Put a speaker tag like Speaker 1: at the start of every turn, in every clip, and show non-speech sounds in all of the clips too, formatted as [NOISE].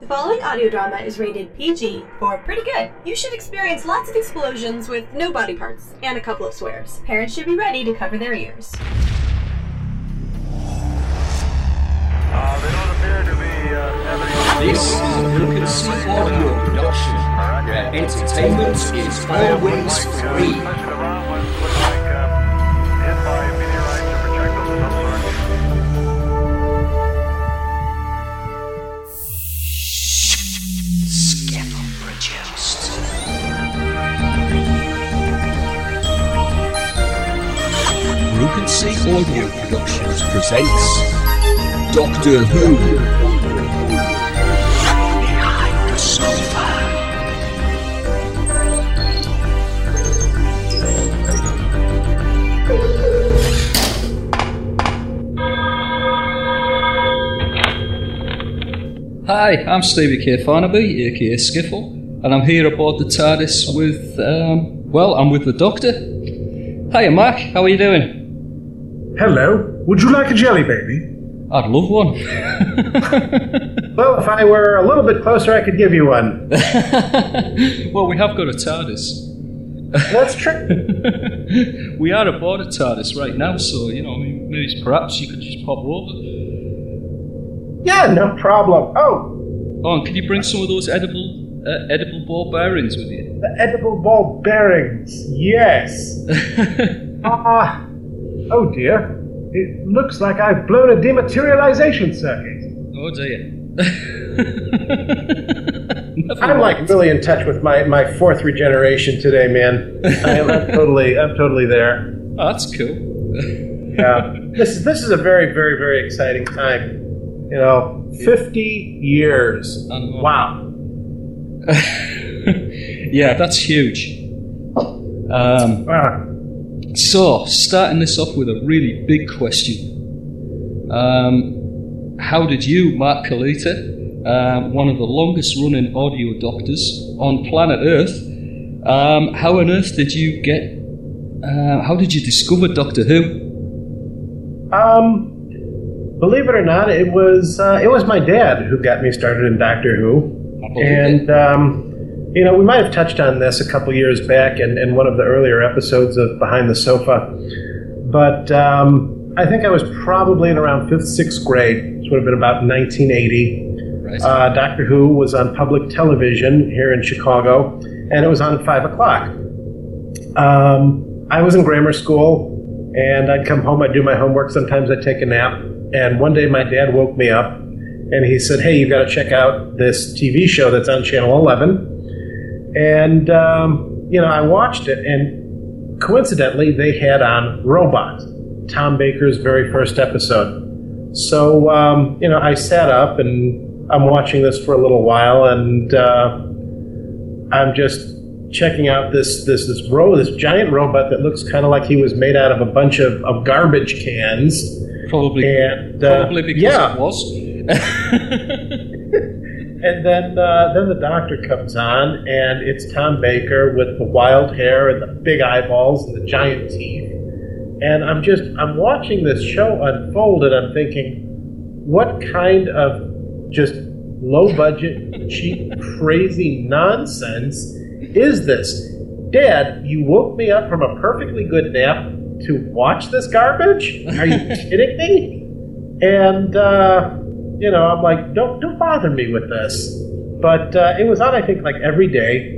Speaker 1: The following audio drama is rated PG for pretty good. You should experience lots of explosions with no body parts and a couple of swears. Parents should be ready to cover their ears.
Speaker 2: Uh, they don't appear to be uh, having
Speaker 3: This is a Lucas audio production where entertainment is always free. Brukency Audio Productions presents Doctor Who.
Speaker 4: Hi, I'm Stevie K. Farnaby, aka Skiffle, and I'm here aboard the TARDIS with, um, well, I'm with the Doctor. Hiya, Mark, how are you doing?
Speaker 5: Hello. Would you like a jelly baby?
Speaker 4: I'd love one. [LAUGHS]
Speaker 5: Well, if I were a little bit closer, I could give you one. [LAUGHS]
Speaker 4: well, we have got a TARDIS. [LAUGHS]
Speaker 5: That's true.
Speaker 4: we are aboard a TARDIS right now, so, you know, I mean, maybe perhaps you could just pop over.
Speaker 5: Yeah, no problem. Oh,
Speaker 4: Oh, and can you bring some of those edible, uh, edible ball bearings with you?
Speaker 5: the edible ball bearings. Yes. Ah. Oh dear. It looks like I've blown a dematerialization circuit.
Speaker 4: oh dear. [LAUGHS]
Speaker 5: I'm like really in touch with my, my fourth regeneration today, man. I [LAUGHS] am, I'm totally I'm totally there.
Speaker 4: Oh, that's cool.
Speaker 5: Yeah. [LAUGHS] This is this is a very very very exciting time. You know, 50 years. Wow.
Speaker 4: yeah, that's huge. Um,
Speaker 5: Wow.
Speaker 4: So, starting this off with a really big question. Um, how did you, Mark Kalita, um, one of the longest running audio doctors on planet Earth, um, how on earth did you get, uh, how did you discover Doctor Who?
Speaker 5: Um, believe it or not, it was uh, it was my dad who got me started in Doctor Who, and um, you know we might have touched on this a couple years back in, in one of the earlier episodes of Behind the Sofa, but um, I think I was probably in around fifth sixth grade. This would have been about 1980.
Speaker 4: Right.
Speaker 5: Uh, Doctor Who was on public television here in Chicago, and it was on at five o'clock. Um, I was in grammar school, and I'd come home. I'd do my homework. Sometimes I'd take a nap. And one day, my dad woke me up, and he said, "Hey, you've got to check out this TV show that's on Channel 11." And um, you know, I watched it, and coincidentally, they had on Robot, Tom Baker's very first episode. So um, you know, I sat up and I'm watching this for a little while, and uh, I'm just checking out this this this ro this giant robot that looks kind of like he was made out of a bunch of, of garbage cans.
Speaker 4: probably,
Speaker 5: and, uh,
Speaker 4: probably because
Speaker 5: yeah.
Speaker 4: it was. [LAUGHS]
Speaker 5: And then uh, then the doctor comes on, and it's Tom Baker with the wild hair and the big eyeballs and the giant teeth. And I'm just I'm watching this show unfold, and I'm thinking, what kind of just low budget, [LAUGHS] cheap, crazy nonsense is this? Dad, you woke me up from a perfectly good nap to watch this garbage? Are you [LAUGHS] kidding me? And uh, you know, I'm like, don't don't bother me with this. But uh, it was on, I think, like every day,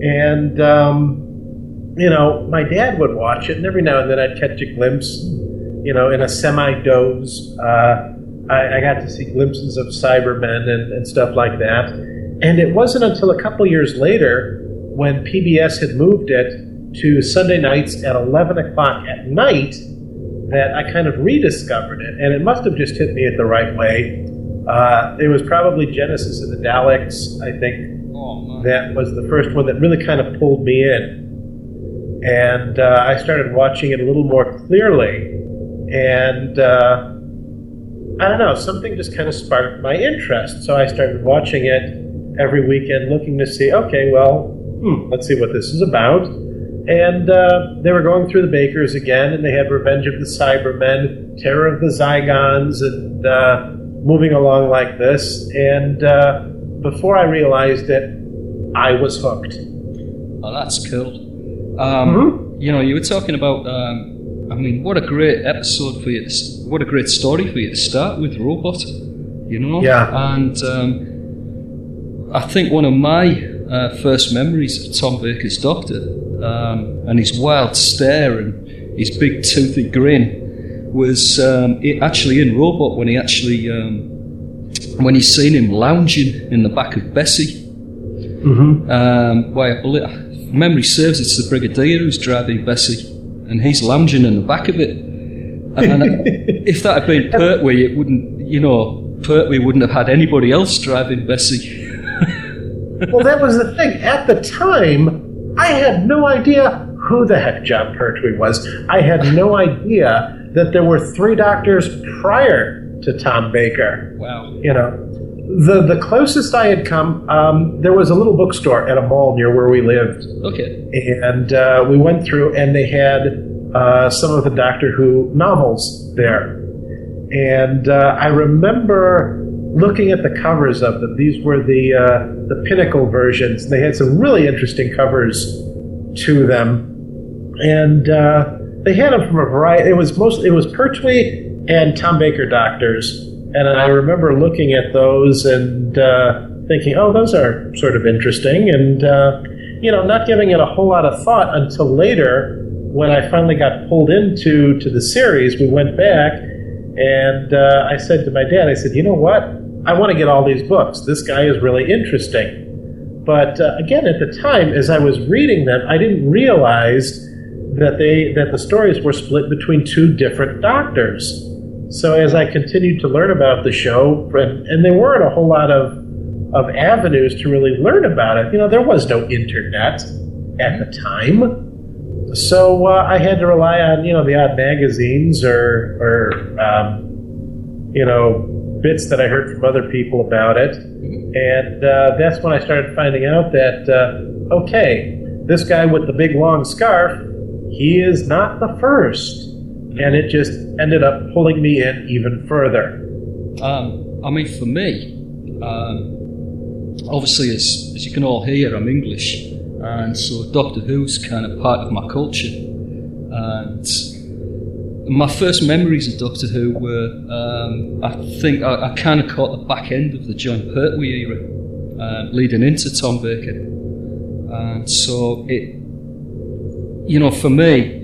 Speaker 5: and um, you know, my dad would watch it, and every now and then I'd catch a glimpse, you know, in a semi doze. Uh, I, I got to see glimpses of Cybermen and, and stuff like that. And it wasn't until a couple years later when PBS had moved it to Sunday nights at 11 o'clock at night that I kind of rediscovered it. And it must have just hit me at the right way. Uh, it was probably Genesis of the Daleks, I think,
Speaker 4: oh,
Speaker 5: that was the first one that really kind of pulled me in. And uh, I started watching it a little more clearly. And uh, I don't know, something just kind of sparked my interest. So I started watching it every weekend, looking to see, okay, well, hmm, let's see what this is about. And uh, they were going through the Bakers again, and they had Revenge of the Cybermen, Terror of the Zygons, and uh, moving along like this. And uh, before I realized it, I was hooked.
Speaker 4: Oh, that's cool. Um, You know, you were talking about. Um, I mean, what a great episode for you! To, what a great story for you to start with, Robot. You know.
Speaker 5: Yeah.
Speaker 4: And um, I think one of my uh, first memories of Tom Baker's Doctor um, and his wild stare and his big toothy grin was um, actually in Robot when he actually um, when he seen him lounging in the back of Bessie. Um, why, I believe, memory serves, it's the Brigadier who's driving Bessie, and he's lounging in the back of it. And uh, if that had been Pertwee, it wouldn't, you know, Pertwee wouldn't have had anybody else driving Bessie. [LAUGHS]
Speaker 5: well, that was the thing. At the time, I had no idea who the heck Jon Pertwee was. I had no idea that there were three doctors prior to Tom Baker.
Speaker 4: Wow.
Speaker 5: You know, the the closest I had come, um, there was a little bookstore at a mall near where we lived,
Speaker 4: Okay.
Speaker 5: and uh, we went through, and they had uh, some of the Doctor Who novels there. And uh, I remember looking at the covers of them. These were the uh, the pinnacle versions. They had some really interesting covers to them, and uh, they had them from a variety. It was most it was Pertwee and Tom Baker Doctors, and I remember looking at those and uh, thinking, "Oh, those are sort of interesting," and uh, you know, not giving it a whole lot of thought until later when I finally got pulled into to the series. We went back and uh, I said to my dad, I said, you know what? I want to get all these books. This guy is really interesting. But uh, again, at the time, as I was reading them, I didn't realize that they that the stories were split between two different doctors. So as I continued to learn about the show, and, and there weren't a whole lot of of avenues to really learn about it. You know, there was no internet at the time. So uh, I had to rely on you know the odd magazines or or um, you know bits that I heard from other people about it, and uh, that's when I started finding out that uh, okay, this guy with the big long scarf, he is not the first, and it just ended up pulling me in even further.
Speaker 4: Um, I mean, for me, um, obviously, as, as you can all hear, I'm English, and so Doctor Who's kind of part of my culture. And my first memories of Doctor Who were, um, I think, I, I kind of caught the back end of the Jon Pertwee era, uh, leading into Tom Baker. And so it, you know, for me,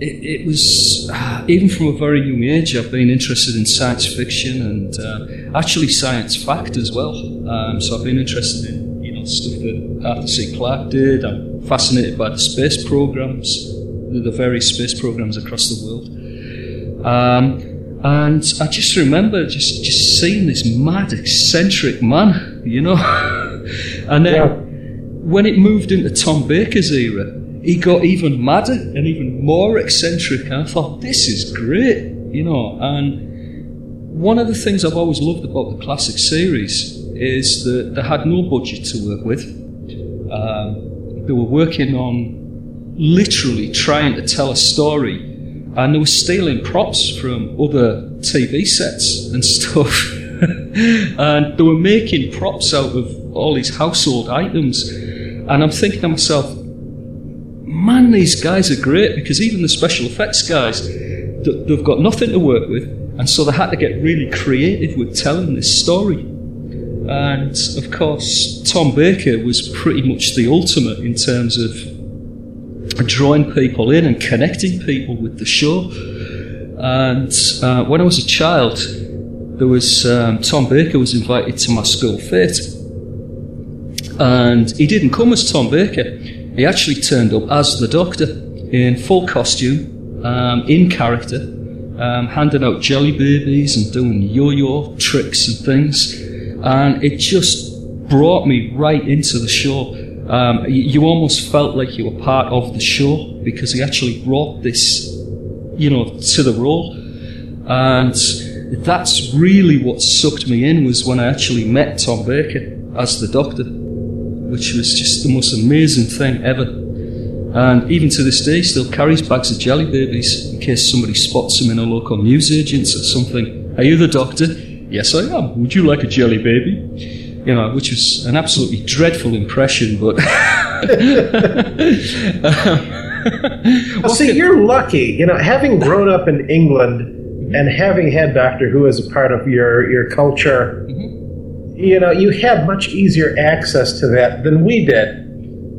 Speaker 4: it, it was even from a very young age. I've been interested in science fiction and uh, actually science fact as well. Um, so I've been interested in you know stuff that Arthur C. Clarke did. I'm fascinated by the space programs, the, the various space programs across the world. Um, and I just remember just just seeing this mad, eccentric man, you know, [LAUGHS] and then
Speaker 5: Yeah.
Speaker 4: when it moved into Tom Baker's era, he got even madder and even more eccentric. And I thought, this is great, you know. And one of the things I've always loved about the classic series is that they had no budget to work with. Um, they were working on literally trying to tell a story, and they were stealing props from other TV sets and [LAUGHS] stuff. and they were making props out of all these household items. And I'm thinking to myself, man, these guys are great because even the special effects guys, they've got nothing to work with, and so they had to get really creative with telling this story. And of course, Tom Baker was pretty much the ultimate in terms of drawing people in and connecting people with the show. And uh, when I was a child, there was um, Tom Baker was invited to my school fete, and he didn't come as Tom Baker. He actually turned up as the Doctor in full costume, um, in character, um, handing out jelly babies and doing yo-yo tricks and things, and it just brought me right into the show. Um, you, you almost felt like you were part of the show because he actually brought this, you know, to the role, and that's really what sucked me in was when I actually met Tom Baker as the Doctor which was just the most amazing thing ever. And even to this day, still carries bags of jelly babies in case somebody spots him in a local newsagents or something. Are you the doctor? Yes, I am. Would you like a jelly baby? you know, which was an absolutely dreadful impression, but. [LAUGHS]
Speaker 5: Well, see, you're lucky. You know, having grown up in England and having had Doctor Who as a part of your your culture, mm-hmm. You know, you had much easier access to that than we did.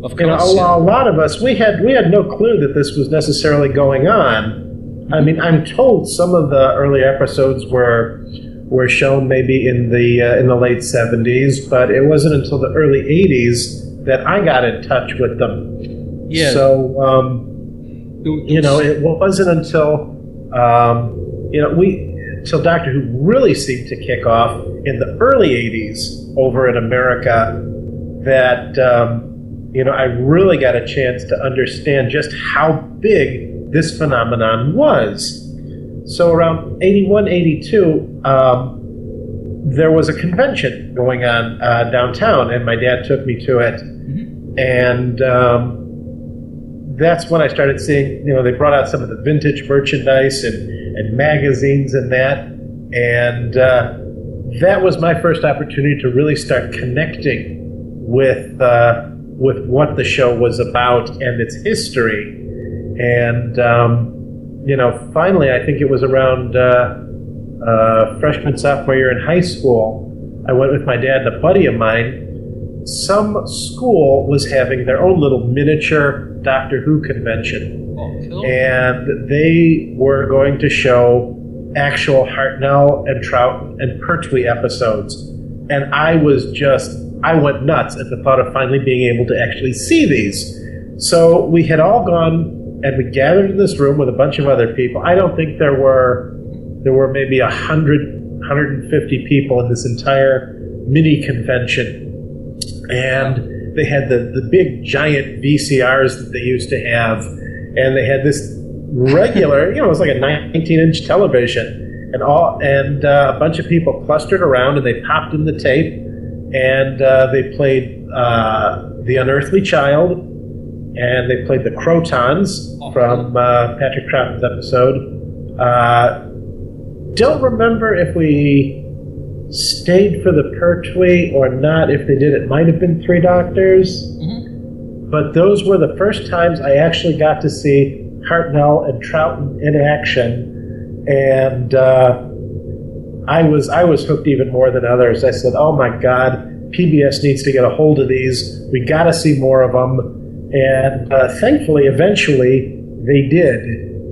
Speaker 4: Of
Speaker 5: You know, a,
Speaker 4: yeah.
Speaker 5: a lot of us we had we had no clue that this was necessarily going on. I mean, I'm told some of the early episodes were were shown maybe in the uh, in the late 70s, but it wasn't until the early 80s that I got in touch with them.
Speaker 4: yeah.
Speaker 5: So. Um, you know, it wasn't until um, you know we until Doctor Who really seemed to kick off in the early '80s over in America that um, you know I really got a chance to understand just how big this phenomenon was. So around 81, 82, um, there was a convention going on uh, downtown, and my dad took me to it, and. Um, that's when I started seeing, you know, they brought out some of the vintage merchandise and, and magazines and that. And uh, that was my first opportunity to really start connecting with, uh, with what the show was about and its history. And, um, you know, finally, I think it was around uh, uh, freshman, sophomore year in high school, I went with my dad and a buddy of mine some school was having their own little miniature Doctor Who convention,
Speaker 4: Oh, cool.
Speaker 5: and they were going to show actual Hartnell and Trout and Pertwee episodes. And I was just, I went nuts at the thought of finally being able to actually see these. So we had all gone and we gathered in this room with a bunch of other people. I don't think there were, there were maybe a hundred, 150 people in this entire mini convention and they had the, the big giant VCRs that they used to have, and they had this regular, you know, it was like a 19 inch television, and all, and uh, a bunch of people clustered around, and they popped in the tape, and uh, they played uh, The Unearthly Child, and they played The Krotons from uh, Patrick Troughton's episode. Uh, don't remember if we stayed for the Pertwee or not. If they did, it might have been Three Doctors. But those were the first times I actually got to see Hartnell and Troughton in action, and uh, I was I was hooked even more than others. I said, "Oh my God, PBS needs to get a hold of these. We got to see more of them." And uh, thankfully, eventually, they did.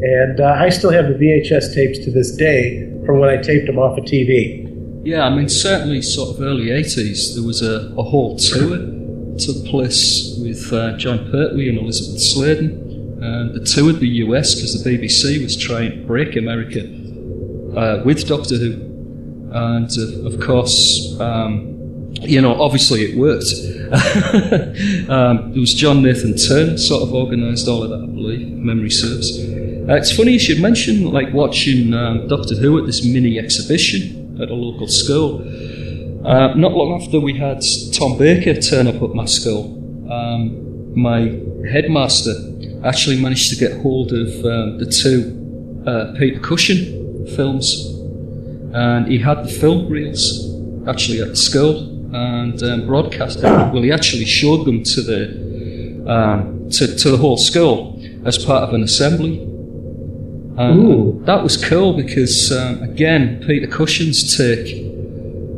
Speaker 5: And uh, I still have the VHS tapes to this day from when I taped them off of TV.
Speaker 4: Yeah, I mean, certainly sort of early 80s, there was a, a whole tour took place with uh, Jon Pertwee and Elizabeth Sladen. And the tour toured the US because the BBC was trying to break America uh, with Doctor Who. And uh, of course, um, you know, obviously it worked. [LAUGHS] um, was John Nathan Turner sort of organised all of that, I believe, memory serves. Uh, it's funny you should mention like watching um, Doctor Who at this mini exhibition at a local school. Uh, not long after we had Tom Baker turn up at my school, um, my headmaster actually managed to get hold of um, the two uh, Peter Cushing films, and he had the film reels actually at the school and um, broadcast them. Well, he actually showed them to the um, to, to the whole school as part of an assembly. And
Speaker 5: Ooh.
Speaker 4: that was cool because, um, again, Peter Cushing's take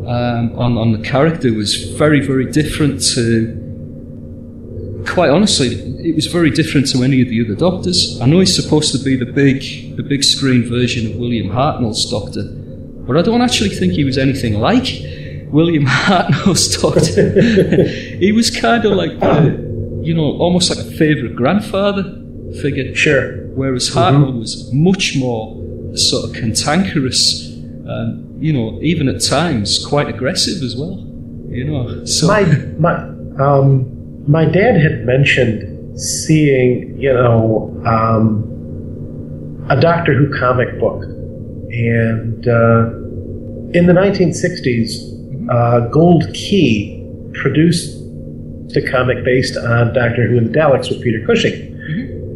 Speaker 4: um, on, on the character was very, very different to. Quite honestly, it was very different to any of the other Doctors. I know he's supposed to be the big, the big screen version of William Hartnell's Doctor, but I don't actually think he was anything like William [LAUGHS] Hartnell's Doctor. [LAUGHS] he was kind of like, the, you know, almost like a favourite grandfather figure.
Speaker 5: Sure.
Speaker 4: whereas Hartnell was much more sort of cantankerous, and you know, even at times quite aggressive as well. You know, so.
Speaker 5: My my um, my dad had mentioned seeing you know um, a Doctor Who comic book, and uh, in the 1960s, uh, Gold Key produced a comic based on Doctor Who and the Daleks with Peter Cushing,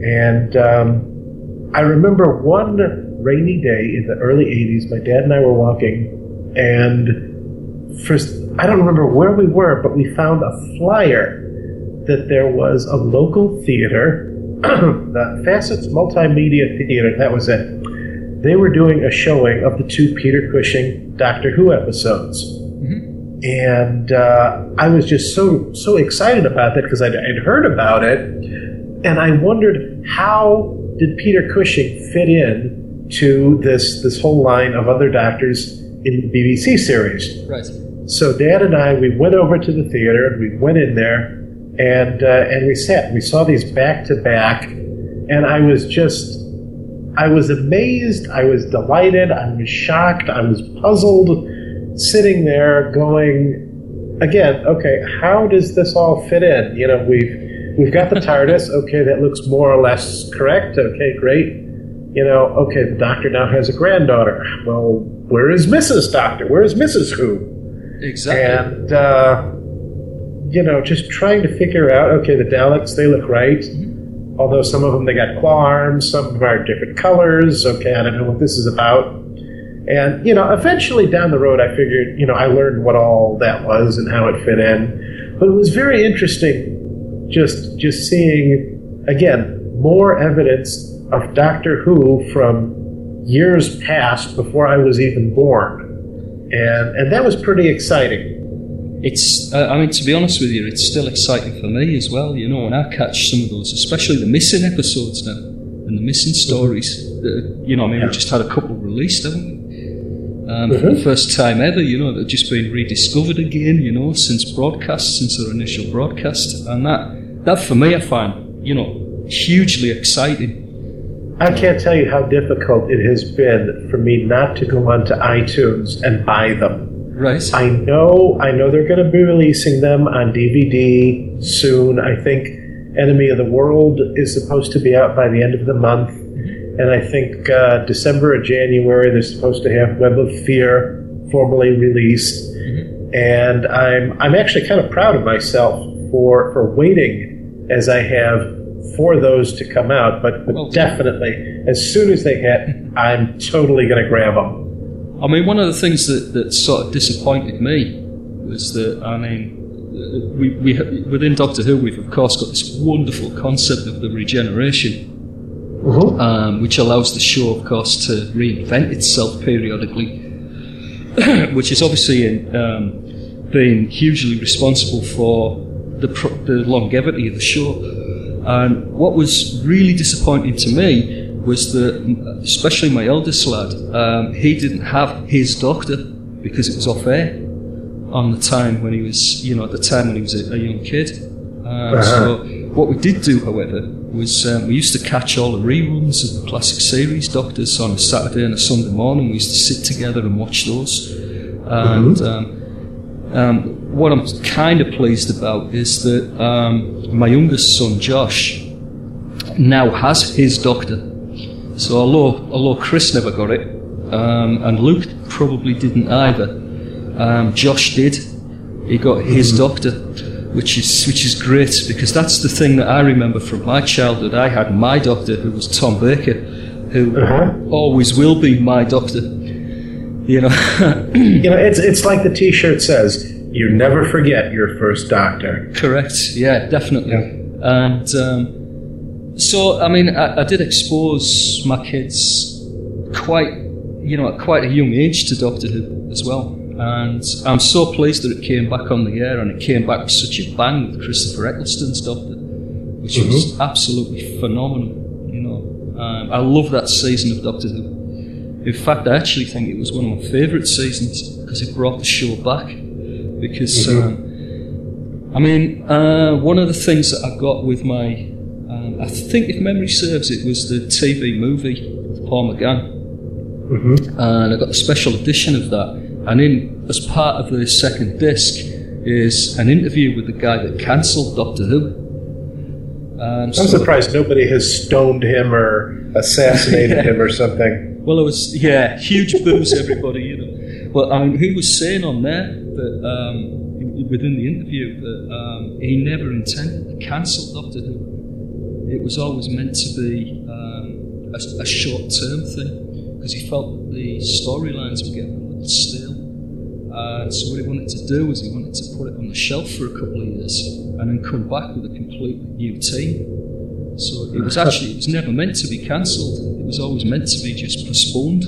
Speaker 5: and um, I remember one rainy day in the early 80s, my dad and I were walking, and first, I don't remember where we were, but we found a flyer that there was a local theater, [CLEARS THROAT] the Facets Multimedia Theater, that was it. They were doing a showing of the two Peter Cushing Doctor Who episodes. And uh, I was just so so excited about that because I'd, I'd heard about it, and I wondered how did Peter Cushing fit in to this this whole line of other doctors in the BBC series.
Speaker 4: Right.
Speaker 5: So Dad and I, we went over to the theater and we went in there and uh, and we sat. We saw these back to back, and I was just, I was amazed. I was delighted. I was shocked. I was puzzled, sitting there going, again, okay, how does this all fit in? You know, we've we've got the TARDIS. Okay, that looks more or less correct. Okay, great. You know, okay, the Doctor now has a granddaughter. Well, where is Mrs. Doctor? Where is Mrs. Who?
Speaker 4: Exactly.
Speaker 5: and uh, you know, just trying to figure out. Okay, the Daleks they look right, although some of them they got claw arms, some of them are different colors. Okay, I don't know what this is about. And you know, eventually down the road, I figured, you know, I learned what all that was and how it fit in. But it was very interesting, just just seeing again more evidence of Doctor Who from years past before I was even born, and and that was pretty exciting.
Speaker 4: It's, uh, I mean, to be honest with you, it's still exciting for me as well. You know, when I catch some of those, especially the missing episodes now and the missing stories. Uh, you know, I mean,
Speaker 5: Yeah.
Speaker 4: we just had a couple released, haven't we? Um, For
Speaker 5: Mhm.
Speaker 4: the first time ever, you know, they've just been rediscovered again. You know, since broadcast, since their initial broadcast, and that, that for me, I find, you know, hugely exciting.
Speaker 5: I can't tell you how difficult it has been for me not to go onto iTunes and buy them.
Speaker 4: Right.
Speaker 5: I know, I know they're going to be releasing them on DVD soon. I think Enemy of the World is supposed to be out by the end of the month, and I think uh, December or January they're supposed to have Web of Fear formally released. And I'm I'm actually kind of proud of myself for for waiting as I have for those to come out. But, but
Speaker 4: Well-
Speaker 5: definitely, as soon as they hit, I'm totally going to grab them.
Speaker 4: I mean, one of the things that, that sort of disappointed me was that, I mean, we, we within Doctor Who, we've of course got this wonderful concept of the regeneration, um, which allows the show, of course, to reinvent itself periodically, [CLEARS THROAT] which is obviously in, um, been hugely responsible for the, pro- the longevity of the show. And what was really disappointing to me was that, especially my eldest lad, um, he didn't have his doctor because it was off air on the time when he was, you know, at the time when he was a, a young kid. Um, So what we did do, however, was um, we used to catch all the reruns of the classic series Doctors on a Saturday and a Sunday morning. We used to sit together and watch those. And um, um, what I'm kind of pleased about is that um, my youngest son Josh now has his doctor. So although although Chris never got it, um, and Luke probably didn't either, um, Josh did. He got his doctor, which is which is great because that's the thing that I remember from my childhood. I had my doctor, who was Tom Baker, who always will be my doctor. You know,
Speaker 5: You know, [LAUGHS] it's it's like the T-shirt says: "You never forget your first doctor."
Speaker 4: Correct. Yeah, definitely. And um, so, I mean, I, I did expose my kids quite, you know, at quite a young age to Doctor Who as well. And I'm so pleased that it came back on the air, and it came back with such a bang with Christopher Eccleston's Doctor, which was absolutely phenomenal. You know, um, I love that season of Doctor Who. In fact, I actually think it was one of my favourite seasons because it brought the show back. Because um, I mean, uh, one of the things that I got with my, um, I think if memory serves, it was the TV movie with Paul McGann, and I got the special edition of that. And in as part of the second disc is an interview with the guy that cancelled Doctor Who. Um,
Speaker 5: I'm
Speaker 4: so-
Speaker 5: surprised nobody has stoned him or assassinated
Speaker 4: Yeah.
Speaker 5: him or something.
Speaker 4: Well, it was yeah, huge boos, everybody, you know. Well, I mean, he was saying on there that um, within the interview that um, he never intended to cancel Doctor Who. It was always meant to be um, a, a short-term thing because he felt that the storylines were getting a little stale. Uh, and so what he wanted to do was he wanted to put it on the shelf for a couple of years and then come back with a completely new team. So it was [LAUGHS] actually it was never meant to be cancelled. It was always meant to be just postponed.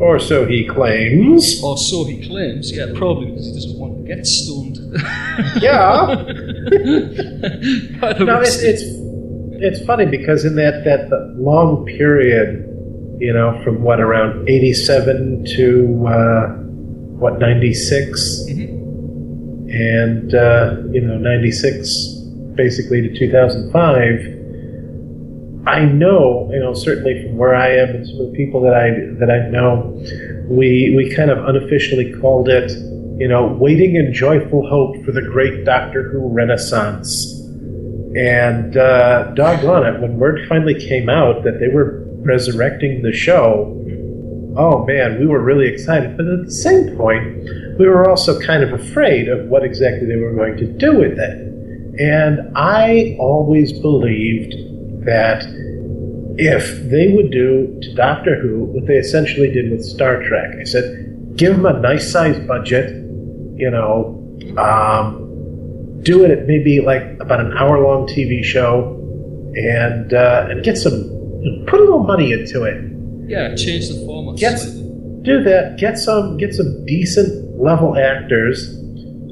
Speaker 5: Or so he claims.
Speaker 4: Or so he claims. Yeah, probably because he doesn't want to get stoned. [LAUGHS]
Speaker 5: Yeah. [LAUGHS] No, it's, it's it's funny because in that that long period, you know, from what around eighty seven to uh, what ninety and uh, you know ninety six basically to two thousand five. I know, you know, certainly from where I am and some of the people that I that I know, we we kind of unofficially called it, you know, waiting in joyful hope for the great Doctor Who Renaissance. And uh, doggone it, when word finally came out that they were resurrecting the show, oh man, we were really excited. But at the same point, we were also kind of afraid of what exactly they were going to do with it. And I always believed that if they would do to Doctor Who what they essentially did with Star Trek, I said, give them a nice sized budget, you know, um, do it at maybe like about an hour long TV show, and uh, and get some, put a little money into it.
Speaker 4: yeah, change the format.
Speaker 5: Get do that. Get some get some decent level actors.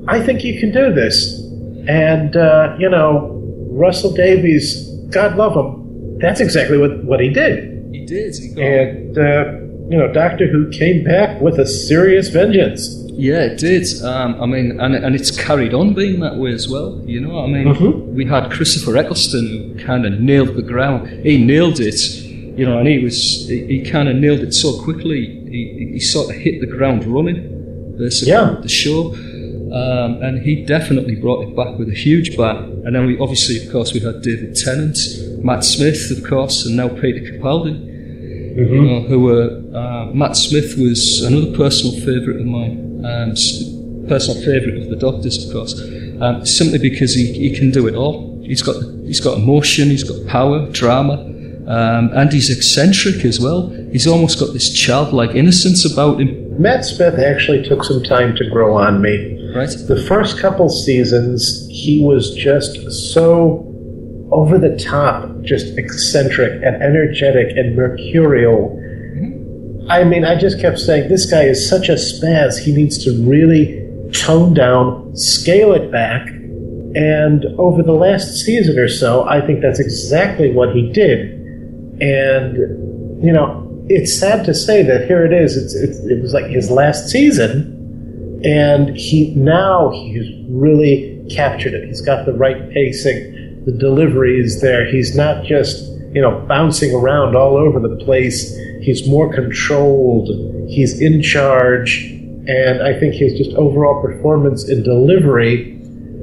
Speaker 5: I think you can do this. And uh, you know, Russell Davies, God love him, that's exactly what what he did.
Speaker 4: He did. He got
Speaker 5: And uh, you know, Doctor Who came back with a serious vengeance.
Speaker 4: Yeah, it did. Um, I mean, and, and it's carried on being that way as well. You know, I mean,
Speaker 5: Mhm.
Speaker 4: we had Christopher Eccleston who kind of nailed the ground. He nailed it, you know, and he was he, he kind of nailed it so quickly. He, he sort of hit the ground running, basically,
Speaker 5: Yeah.
Speaker 4: the show. Um, and he definitely brought it back with a huge bang. And then we obviously, of course, we had David Tennant, Matt Smith, of course, and now Peter Capaldi you know, who were uh, Matt Smith was another personal favourite of mine, um, personal favourite of the Doctors, of course, um, simply because he, he can do it all. He's got he's got emotion, he's got power, drama, um, and he's eccentric as well. He's almost got this childlike innocence about him,
Speaker 5: Matt Smith actually took some time to grow on me.
Speaker 4: right?
Speaker 5: The first couple seasons, he was just so over the top, just eccentric and energetic and mercurial. I mean, I just kept saying, this guy is such a spaz. He needs to really tone down, scale it back. And over the last season or so, I think that's exactly what he did. And, you know, it's sad to say that here it is. It's, it's, it was like his last season and he now he's really captured it. He's got the right pacing, the delivery is there. He's not just you know bouncing around all over the place. He's more controlled. He's in charge, and I think his just overall performance and delivery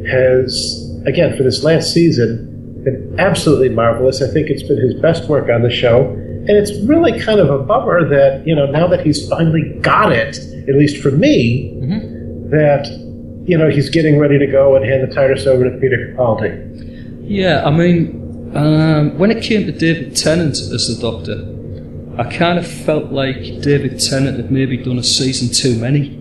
Speaker 5: has again for this last season been absolutely marvelous. I think it's been his best work on the show. And it's really kind of a bummer that, you know, now that he's finally got it, at least for me, that, you know, he's getting ready to go and hand the TARDIS over to Peter Capaldi.
Speaker 4: Yeah, I mean, um, when it came to David Tennant as the Doctor, I kind of felt like David Tennant had maybe done a season too many.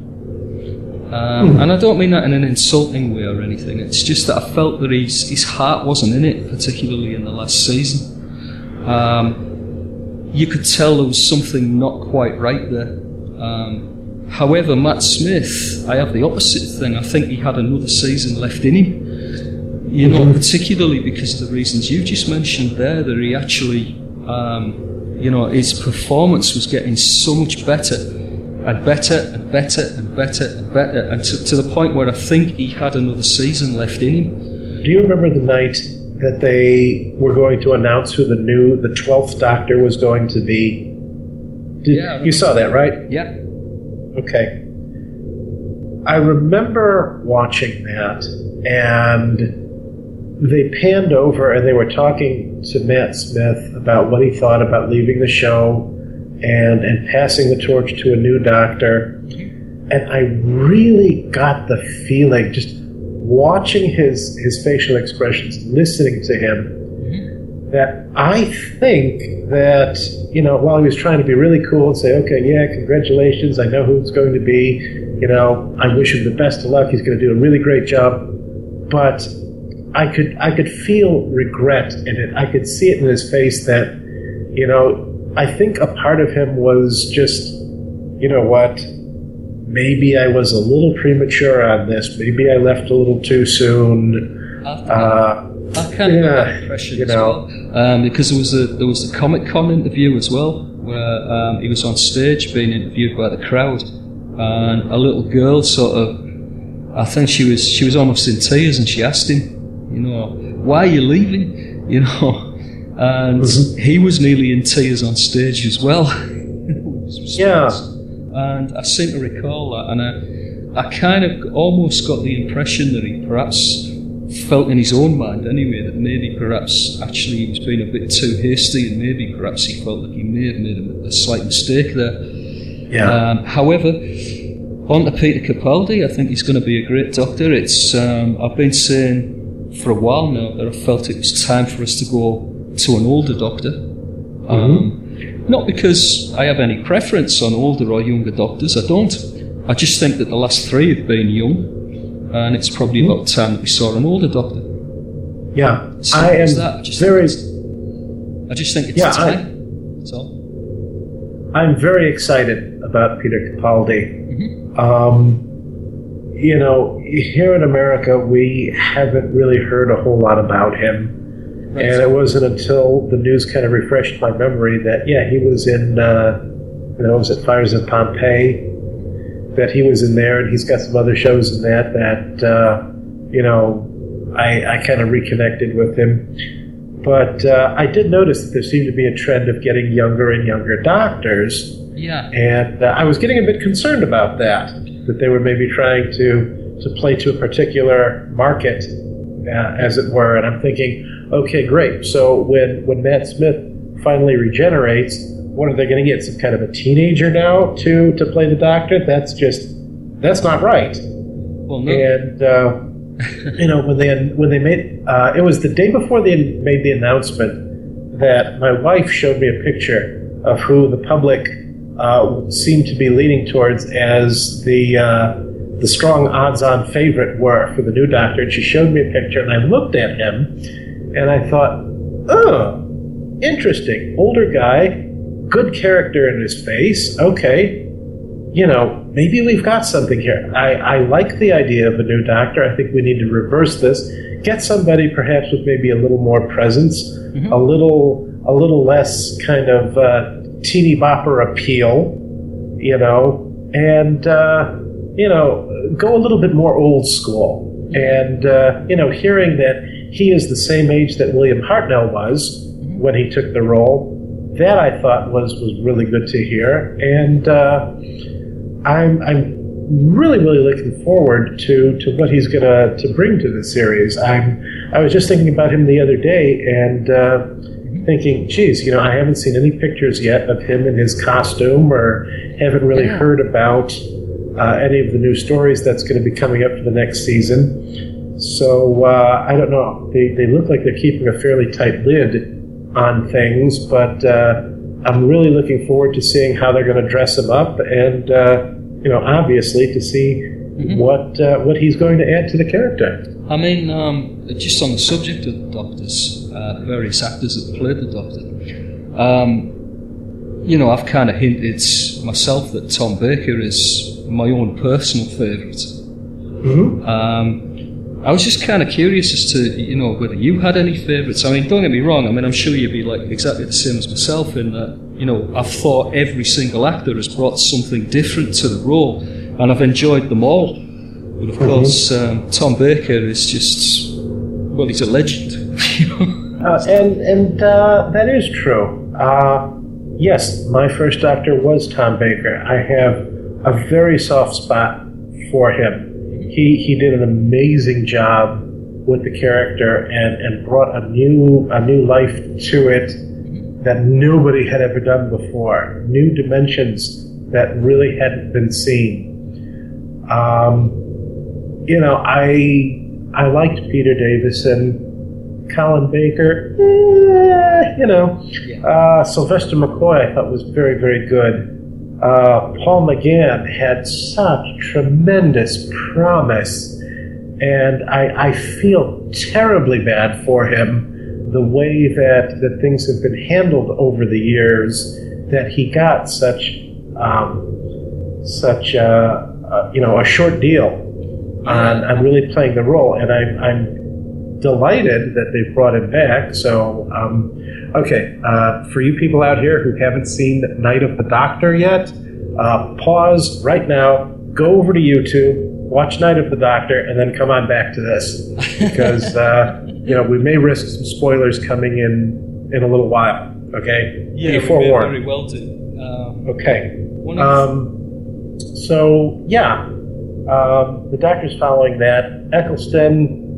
Speaker 4: Um, And I don't mean that in an insulting way or anything. It's just that I felt that his, his heart wasn't in it, particularly in the last season. Um, you could tell there was something not quite right there. Um, however, Matt Smith, I have the opposite thing. I think he had another season left in him. You know, particularly because of the reasons you've just mentioned there, that he actually, um, you know, his performance was getting so much better and better and better and better and better, and to, to the point where I think he had another season left in him.
Speaker 5: Do you remember the night that they were going to announce who the new, the 12th Doctor was going to be? Did,
Speaker 4: Yeah.
Speaker 5: You saw that, right?
Speaker 4: Yeah,
Speaker 5: Okay. I remember watching that, and they panned over and they were talking to Matt Smith about what he thought about leaving the show and, and passing the torch to a new doctor. And I really got the feeling, just watching his, his facial expressions, listening to him, mm-hmm. that I think that, you know, while he was trying to be really cool and say, okay, yeah, congratulations, I know who it's going to be, You know, I wish him the best of luck. He's going to do a really great job. But I could I could feel regret in it. I could see it in his face that, you know, I think a part of him was just, you know what, maybe I was a little premature on this. Maybe I left a little too soon. Uh,
Speaker 4: I kind of got that impression
Speaker 5: you
Speaker 4: as
Speaker 5: know.
Speaker 4: well, um, because there was a there was the Comic Con interview as well, where um, he was on stage being interviewed by the crowd, and a little girl sort of, I think she was she was almost in tears, and she asked him, you know, why are you leaving, you know, [LAUGHS] and he was nearly in tears on stage as well. [LAUGHS]
Speaker 5: Yeah.
Speaker 4: and I seem to recall that, and I, I kind of almost got the impression that he perhaps felt in his own mind anyway that maybe perhaps actually he was being a bit too hasty and maybe perhaps he felt like he may have made a, a slight mistake there.
Speaker 5: yeah.
Speaker 4: Um, however, on to Peter Capaldi, I think he's going to be a great doctor. It's um, I've been saying for a while now that I felt it was time for us to go to an older doctor. Um, not because I have any preference on older or younger doctors, I don't. I just think that the last three have been young, and it's probably about time that we saw an older doctor.
Speaker 5: yeah.
Speaker 4: So
Speaker 5: I am
Speaker 4: is that. I just
Speaker 5: very.
Speaker 4: I just think it's
Speaker 5: Yeah,
Speaker 4: time. That's all.
Speaker 5: I'm very excited about Peter Capaldi.
Speaker 4: Mm-hmm.
Speaker 5: Um, you know, here in America, we haven't really heard a whole lot about him.
Speaker 4: Right.
Speaker 5: And it wasn't until the news kind of refreshed my memory that, yeah, he was in, uh, you know, was it Fires of Pompeii? That he was in there, and he's got some other shows in that that, uh, you know, I, I kind of reconnected with him. But uh, I did notice that there seemed to be a trend of getting younger and younger doctors.
Speaker 4: Yeah.
Speaker 5: And uh, I was getting a bit concerned about that, that they were maybe trying to, to play to a particular market, uh, as it were. And I'm thinking, okay, great. So when, when Matt Smith finally regenerates, what are they going to get? Some kind of a teenager now to, to play the doctor? That's just, that's not right.
Speaker 4: Well, no.
Speaker 5: And uh, you know when they when they made uh, it was the day before they made the announcement that my wife showed me a picture of who the public uh, seemed to be leaning towards as the uh, the strong odds-on favorite were for the new doctor. And she showed me a picture, and I looked at him, and I thought, oh, interesting, older guy, good character in his face. Okay, you know, maybe we've got something here. I, I like the idea of a new doctor. I think we need to reverse this. Get somebody perhaps with maybe a little more presence, a little a little less kind of uh, teeny bopper appeal, you know, and uh, you know, go a little bit more old school. And uh, you know, hearing that he is the same age that William Hartnell was when he took the role, that I thought was was really good to hear. And uh, I'm I'm really really looking forward to to what he's gonna to bring to the series. I'm I was just thinking about him the other day and uh, thinking, geez, you know, I haven't seen any pictures yet of him in his costume, or haven't really
Speaker 4: Yeah.
Speaker 5: heard about uh, any of the new stories that's going to be coming up for the next season. So uh, I don't know. They they look like they're keeping a fairly tight lid on things, but. Uh, I'm really looking forward to seeing how they're going to dress him up, and uh, you know, obviously to see what uh, what he's going to add to the character.
Speaker 4: I mean, um, just on the subject of the doctors, uh, various actors that played the doctor, um, you know, I've kind of hinted myself that Tom Baker is my own personal favorite Um, I was just kind of curious as to, you know, whether you had any favourites. I mean, don't get me wrong. I mean, I'm sure you'd be like exactly the same as myself in that, you know, I've thought every single actor has brought something different to the role, and I've enjoyed them all. But of course, um, Tom Baker is just, well, he's a legend. [LAUGHS]
Speaker 5: Uh, and and uh, that is true. Uh, yes, my first doctor was Tom Baker. I have a very soft spot for him. He he did an amazing job with the character and, and brought a new a new life to it that nobody had ever done before. New dimensions that really hadn't been seen. Um, you know, I I liked Peter Davison. Colin Baker, eh, you know, uh, Sylvester McCoy, I thought was very, very good. uh, Paul McGann had such tremendous promise, and I, I feel terribly bad for him the way that, that things have been handled over the years, that he got such um, such a, a, you know a short deal on, on really playing the role, and I'm, I'm delighted that they've brought him back. So, um, okay, uh, for you people out here who haven't seen Night of the Doctor yet, uh, pause right now, go over to YouTube, watch Night of the Doctor, and then come on back to this because [LAUGHS] uh, you know we may risk some spoilers coming in in a little while. Okay,
Speaker 4: Yeah,
Speaker 5: Be forewarned.
Speaker 4: very well. Um,
Speaker 5: Okay. Um, so yeah, um, the doctor's following that. Eccleston.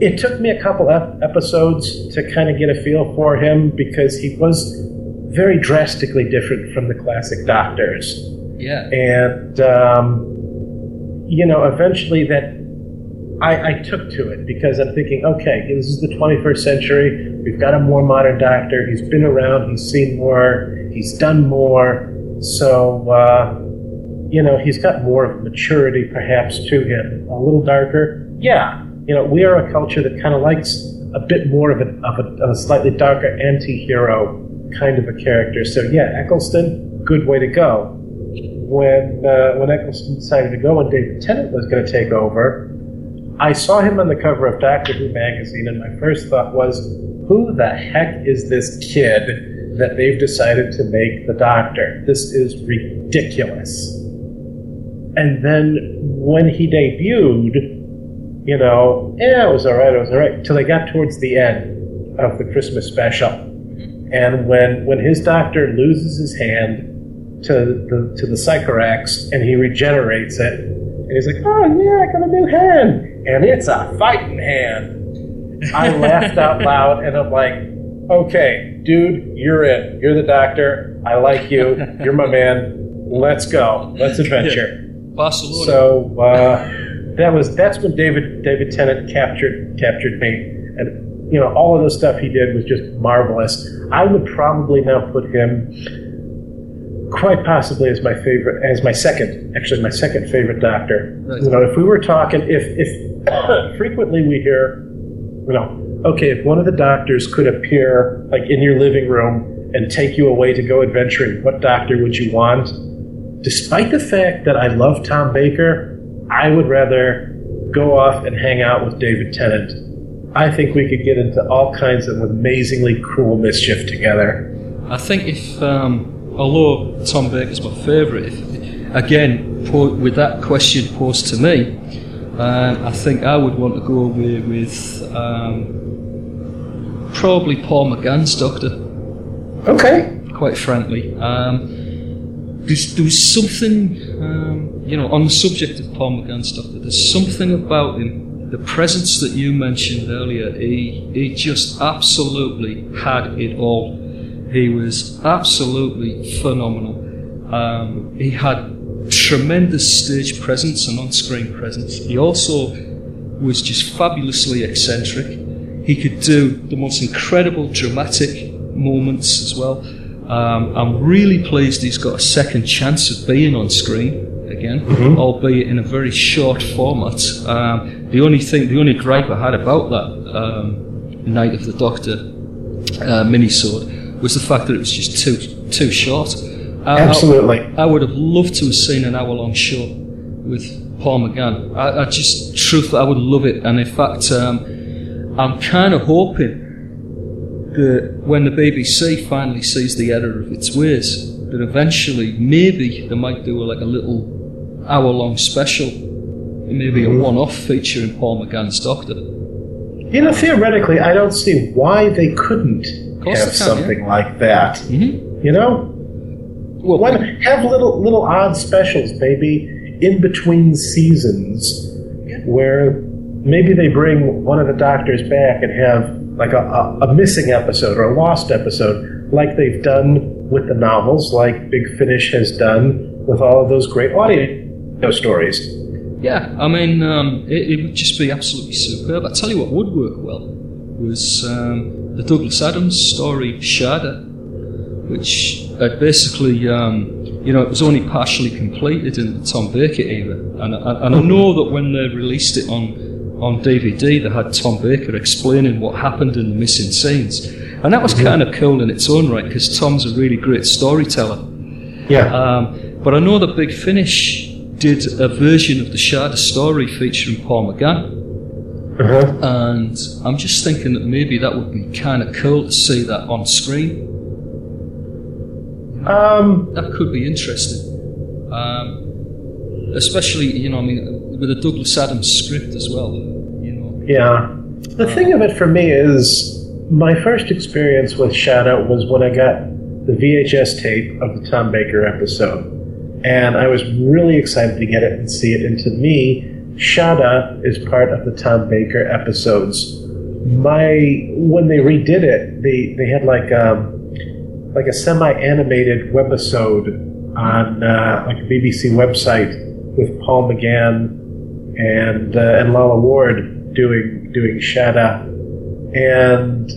Speaker 5: It took me a couple ep- episodes to kind of get a feel for him because he was very drastically different from the classic doctors,
Speaker 4: yeah,
Speaker 5: and um, you know, eventually that I, I took to it because I'm thinking, okay, this is the 21st century. We've got a more modern doctor. He's been around. He's seen more. He's done more. So, uh, you know, he's got more of maturity perhaps to him. A little darker. Yeah. You know, we are a culture that kind of likes a bit more of a, of a, of a slightly darker anti hero kind of a character. So, yeah, Eccleston, good way to go. When, uh, when Eccleston decided to go and David Tennant was going to take over, I saw him on the cover of Doctor Who magazine, and my first thought was, who the heck is this kid that they've decided to make the Doctor? This is ridiculous. And then when he debuted, you know, yeah, it was all right, it was all right, till they got towards the end of the Christmas special. And when, when his doctor loses his hand to the, to the Sycorax and he regenerates it, and he's like, oh yeah, I got a new hand. And it's a fighting hand. I [LAUGHS] laughed out loud and I'm like, okay, dude, you're in. You're the doctor. I like you. You're my man. Let's go. Let's [LAUGHS] adventure.
Speaker 4: Barcelona.
Speaker 5: So uh, that was that's when David David Tennant captured captured me, and you know all of the stuff he did was just marvelous. I would probably now put him quite possibly as my favorite, as my second, actually my second favorite Doctor.
Speaker 4: Right.
Speaker 5: You know, if we were talking, if if [COUGHS] frequently we hear, you know, okay, if one of the Doctors could appear like in your living room and take you away to go adventuring, what Doctor would you want? Despite the fact that I love Tom Baker, I would rather go off and hang out with David Tennant. I think we could get into all kinds of amazingly cruel mischief together.
Speaker 4: I think if, um, although Tom Baker's my favourite, if, again, po- with that question posed to me, um, I think I would want to go with, with um, probably Paul McGann's Doctor,
Speaker 5: Okay.
Speaker 4: quite frankly. Um, there's, there was something, um, you know, on the subject of Paul McGann's Doctor, there's something about him, the presence that you mentioned earlier, he, he just absolutely had it all. He was absolutely phenomenal. Um, he had tremendous stage presence and on-screen presence. He also was just fabulously eccentric. He could do the most incredible dramatic moments as well. Um, I'm really pleased he's got a second chance of being on screen again, albeit in a very short format. Um, the only thing, the only gripe I had about that um, Night of the Doctor uh, minisode was the fact that it was just too too short. I- I-
Speaker 5: Absolutely.
Speaker 4: I would have loved to have seen an hour long show with Paul McGann. I, I just, truthfully, I would love it. And in fact, um, I'm kind of hoping that when the BBC finally sees the error of its ways, that eventually maybe they might do like a little hour long special, maybe a one off feature in Paul McGann's Doctor.
Speaker 5: You know, theoretically, I don't see why they couldn't have
Speaker 4: they can,
Speaker 5: something like that.
Speaker 4: Mm-hmm.
Speaker 5: You know,
Speaker 4: Well,
Speaker 5: Why not have little little odd specials, maybe in between seasons, where maybe they bring one of the doctors back and have like a, a, missing episode or a lost episode, like they've done with the novels, like Big Finish has done with all of those great audio stories.
Speaker 4: Yeah, I mean, um, it, it would just be absolutely superb. I tell you what would work well was um, the Douglas Adams story Shada, which had basically um, you know, it was only partially completed in the Tom Baker era. And, and I know that when they released it on on DVD, they had Tom Baker explaining what happened in the missing scenes. And that was kind of cool in its own right because Tom's a really great storyteller.
Speaker 5: Yeah.
Speaker 4: Um, but I know that Big Finish did a version of the Shada story featuring Paul McGann.
Speaker 5: Uh-huh.
Speaker 4: And I'm just thinking that maybe that would be kind of cool to see that on screen.
Speaker 5: Um,
Speaker 4: That could be interesting. Um, especially, you know, I mean, with a Douglas Adams script as well. You know,
Speaker 5: yeah. The thing of it for me is my first experience with Shada was when I got the VHS tape of the Tom Baker episode. And I was really excited to get it and see it. And to me, Shada is part of the Tom Baker episodes. My when they redid it, they they had like um, like a semi-animated webisode on uh, like a BBC website with Paul McGann and uh, and Lalla Ward doing doing Shada, and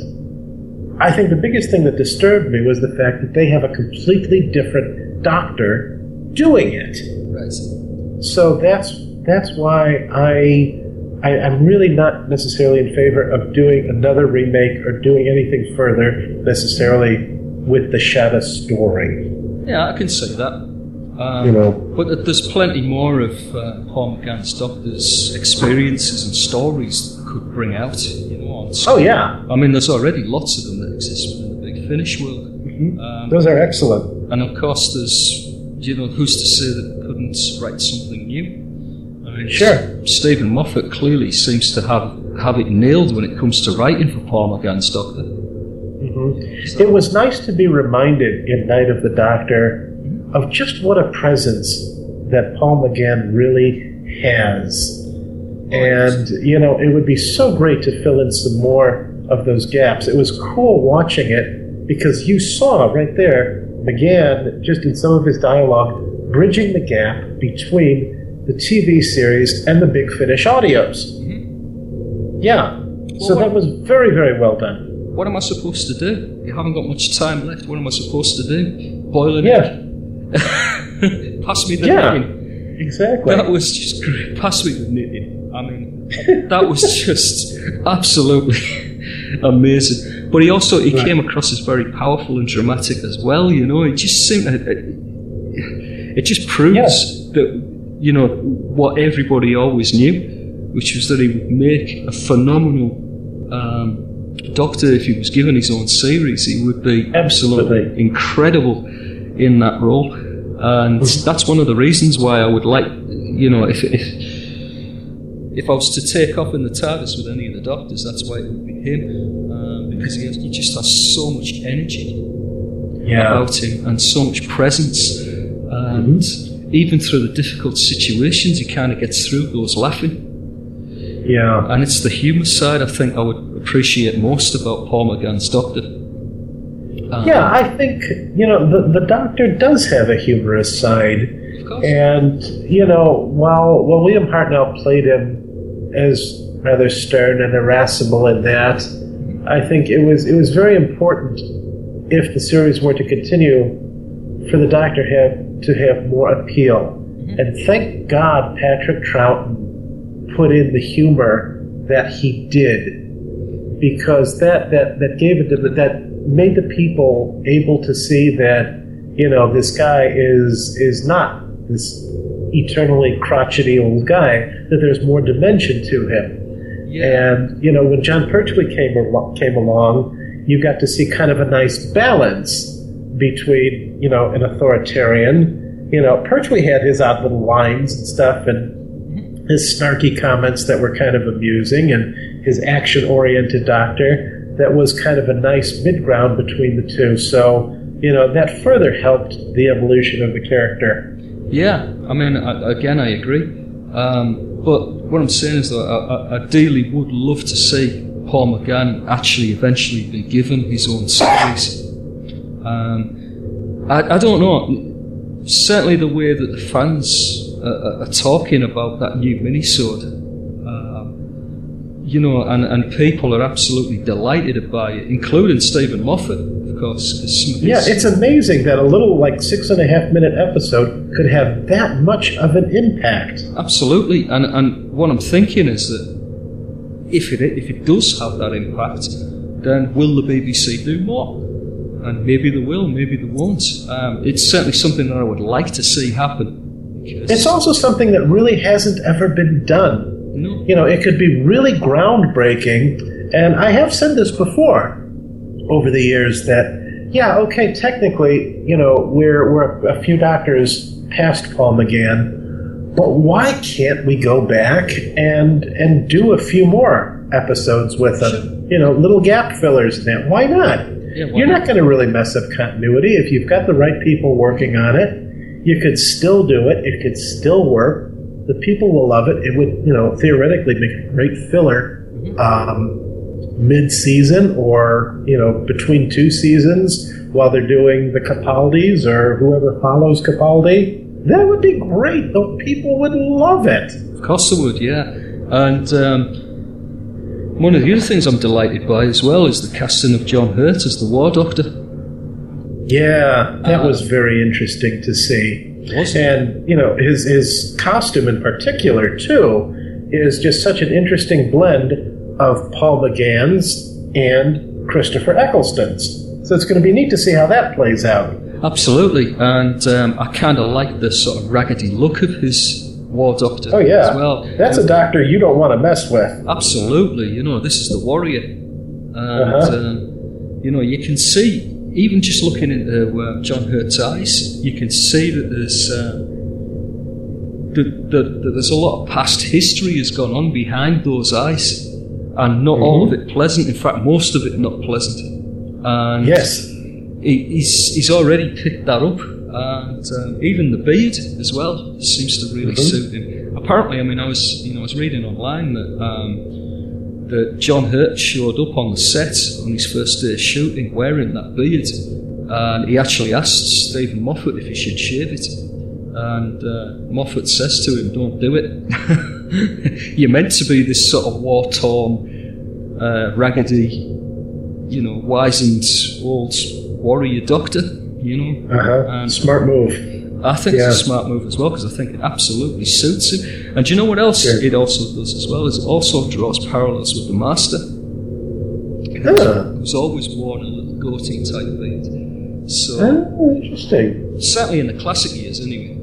Speaker 5: I think the biggest thing that disturbed me was the fact that they have a completely different doctor doing it.
Speaker 4: right.
Speaker 5: So that's that's why I, I I'm really not necessarily in favor of doing another remake or doing anything further necessarily with the Shada story.
Speaker 4: Yeah, I can see that. Um,
Speaker 5: You know.
Speaker 4: But there's plenty more of uh, Paul McGann's Doctor's experiences and stories that could bring out, you know, on
Speaker 5: Oh yeah,
Speaker 4: I mean, there's already lots of them that exist within the Big Finish world. Um,
Speaker 5: those are excellent.
Speaker 4: and of course, there's, you know, who's to say that couldn't write something new? I mean,
Speaker 5: Sure.
Speaker 4: Steven Moffat clearly seems to have, have it nailed when it comes to writing for Paul McGann's Doctor.
Speaker 5: It was nice to be reminded in Night of the Doctor of just what a presence that Paul McGann really has. And, you know, it would be so great to fill in some more of those gaps. It was cool watching it because you saw right there McGann, just in some of his dialogue, bridging the gap between the TV series and the Big Finish audios. Mm-hmm. Yeah. So
Speaker 4: Well,
Speaker 5: that was very, very well done.
Speaker 4: What am I supposed to do? You haven't got much time left. What am I supposed to do? Boil an
Speaker 5: Yeah.
Speaker 4: egg? [LAUGHS] Pass me the
Speaker 5: Yeah.
Speaker 4: knitting.
Speaker 5: Exactly.
Speaker 4: That was just great. Pass me the knitting. I mean, that was [LAUGHS] just absolutely [LAUGHS] amazing. But he also he
Speaker 5: Right.
Speaker 4: came across as very powerful and dramatic as well. You know, it just seemed it, it just proves
Speaker 5: Yeah.
Speaker 4: that you know what everybody always knew, which was that he would make a phenomenal um, Doctor if he was given his own series. He would be absolutely
Speaker 5: Absolutely.
Speaker 4: incredible in that role, and that's one of the reasons why I would like, you know, if if if I was to take off in the TARDIS with any of the Doctors, that's why it would be him, um, because he, has, he just has so much energy
Speaker 5: yeah.
Speaker 4: about him and so much presence, and even through the difficult situations, he kind of gets through goes laughing.
Speaker 5: Yeah.
Speaker 4: And it's the humour side I think I would appreciate most about Paul McGann's Doctor. Um,
Speaker 5: Yeah, I think, you know, the, the Doctor does have a humorous side. And, you know, while, while William Hartnell played him as rather stern and irascible in that, I think it was, it was very important if the series were to continue for the Doctor have, to have more appeal. And thank God Patrick Troughton put in the humor that he did because that that that gave it the, that made the people able to see that you know this guy is is not this eternally crotchety old guy that there's more dimension to him.
Speaker 4: Yeah.
Speaker 5: and you know when Jon Pertwee came al- came along you got to see kind of a nice balance between you know an authoritarian you know Pertwee had his odd little lines and stuff and mm-hmm. his snarky comments that were kind of amusing and his action oriented doctor that was kind of a nice mid ground between the two. So, you know, that further helped the evolution of the character.
Speaker 4: Yeah, I mean, I, again, I agree. Um, but what I'm saying is that I, I would love to see Paul McGann actually eventually be given his own series. Um, I, I don't know. Certainly, the way that the fans uh, are talking about that new minisode, you know, and, and people are absolutely delighted by it, including Steven Moffat, of course. some of
Speaker 5: Yeah, it's amazing that a little like six and a half minute episode could have that much of an impact.
Speaker 4: Absolutely, and and what I'm thinking is that if it if it does have that impact, then will the BBC do more? And maybe they will, maybe they won't. Um, it's certainly something that I would like to see happen.
Speaker 5: It's also something that really hasn't ever been done. You know, it could be really groundbreaking. And I have said this before over the years that, yeah, okay, technically, you know, we're, we're a few doctors past Paul McGann, but why can't we go back and and do a few more episodes with them? You know, little gap fillers in that. Why not?
Speaker 4: Yeah,
Speaker 5: You're
Speaker 4: not?
Speaker 5: not going to really mess up continuity if you've got the right people working on it. You could still do it. It could still work. The people will love it. It would, you know, theoretically make a great filler um, mid-season or you know between two seasons while they're doing the Capaldis or whoever follows Capaldi. That would be great. The people would love it.
Speaker 4: Of course they would, yeah. And um, one of the other things I'm delighted by as well is the casting of John Hurt as the War Doctor.
Speaker 5: Yeah, that
Speaker 4: Uh,
Speaker 5: was very interesting to see.
Speaker 4: It?
Speaker 5: And you know, his his costume in particular too is just such an interesting blend of Paul McGann's and Christopher Eccleston's. So it's going to be neat to see how that plays out.
Speaker 4: Absolutely, and um, I kind of like the sort of raggedy look of his War Doctor
Speaker 5: Oh yeah,
Speaker 4: as well.
Speaker 5: that's a doctor you don't want to mess with.
Speaker 4: Absolutely, you know, this is the warrior. And,
Speaker 5: Uh-huh.
Speaker 4: um, you know, you can see, even just looking into uh, John Hurt's eyes, you can see that there's. Uh, that, that, that there's a lot of past history has gone on behind those eyes, and not all of
Speaker 5: Mm-hmm.
Speaker 4: it pleasant. In fact, most of it not pleasant. And
Speaker 5: Yes,
Speaker 4: he, he's he's already picked that up, and um, even the beard as well seems to really
Speaker 5: Mhm.
Speaker 4: suit him. Apparently, I mean, I was you know I was reading online that um, that John Hurt showed up on the set on his first day of shooting wearing that beard, and he actually asked Steven Moffat if he should shave it. And uh, Moffat says to him, "Don't do it. [LAUGHS] You're meant to be this sort of war-torn, uh, raggedy, you know, wizened old warrior doctor, you know.
Speaker 5: uh-huh.
Speaker 4: And
Speaker 5: smart move.
Speaker 4: I think
Speaker 5: Yeah.
Speaker 4: it's a smart move as well because I think it absolutely suits him. And do you know what else it also does as well? Is it also draws parallels with the Master.
Speaker 5: Huh.
Speaker 4: Who's always worn a little goatee type beard. So
Speaker 5: Oh, interesting.
Speaker 4: certainly in the classic years, anyway.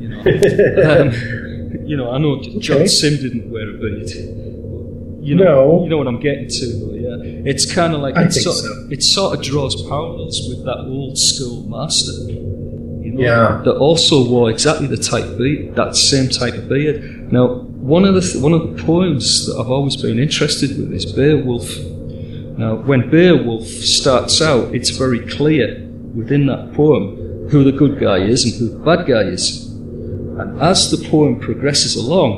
Speaker 4: You know, [LAUGHS] um, you know, I know John
Speaker 5: Okay.
Speaker 4: Sim didn't wear a beard. You know,
Speaker 5: No.
Speaker 4: you know what I'm getting to, though, yeah. It's kind of like it sort,
Speaker 5: so.
Speaker 4: it sort of draws parallels with that old school master.
Speaker 5: Yeah.
Speaker 4: that also wore exactly the type beard, that same type of beard. Now, one of the th- one of the poems that I've always been interested with is Beowulf. Now, when Beowulf starts out, it's very clear within that poem who the good guy is and who the bad guy is. And as the poem progresses along,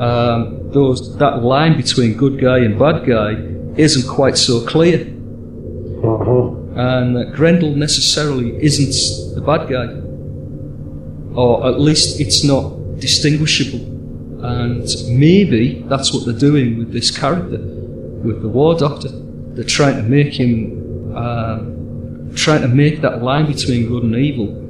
Speaker 4: um, those that line between good guy and bad guy isn't quite so clear,
Speaker 5: Uh-huh.
Speaker 4: And that Grendel necessarily isn't the bad guy, or at least it's not distinguishable. And maybe that's what they're doing with this character, with the War Doctor. They're trying to make him, um, trying to make that line between good and evil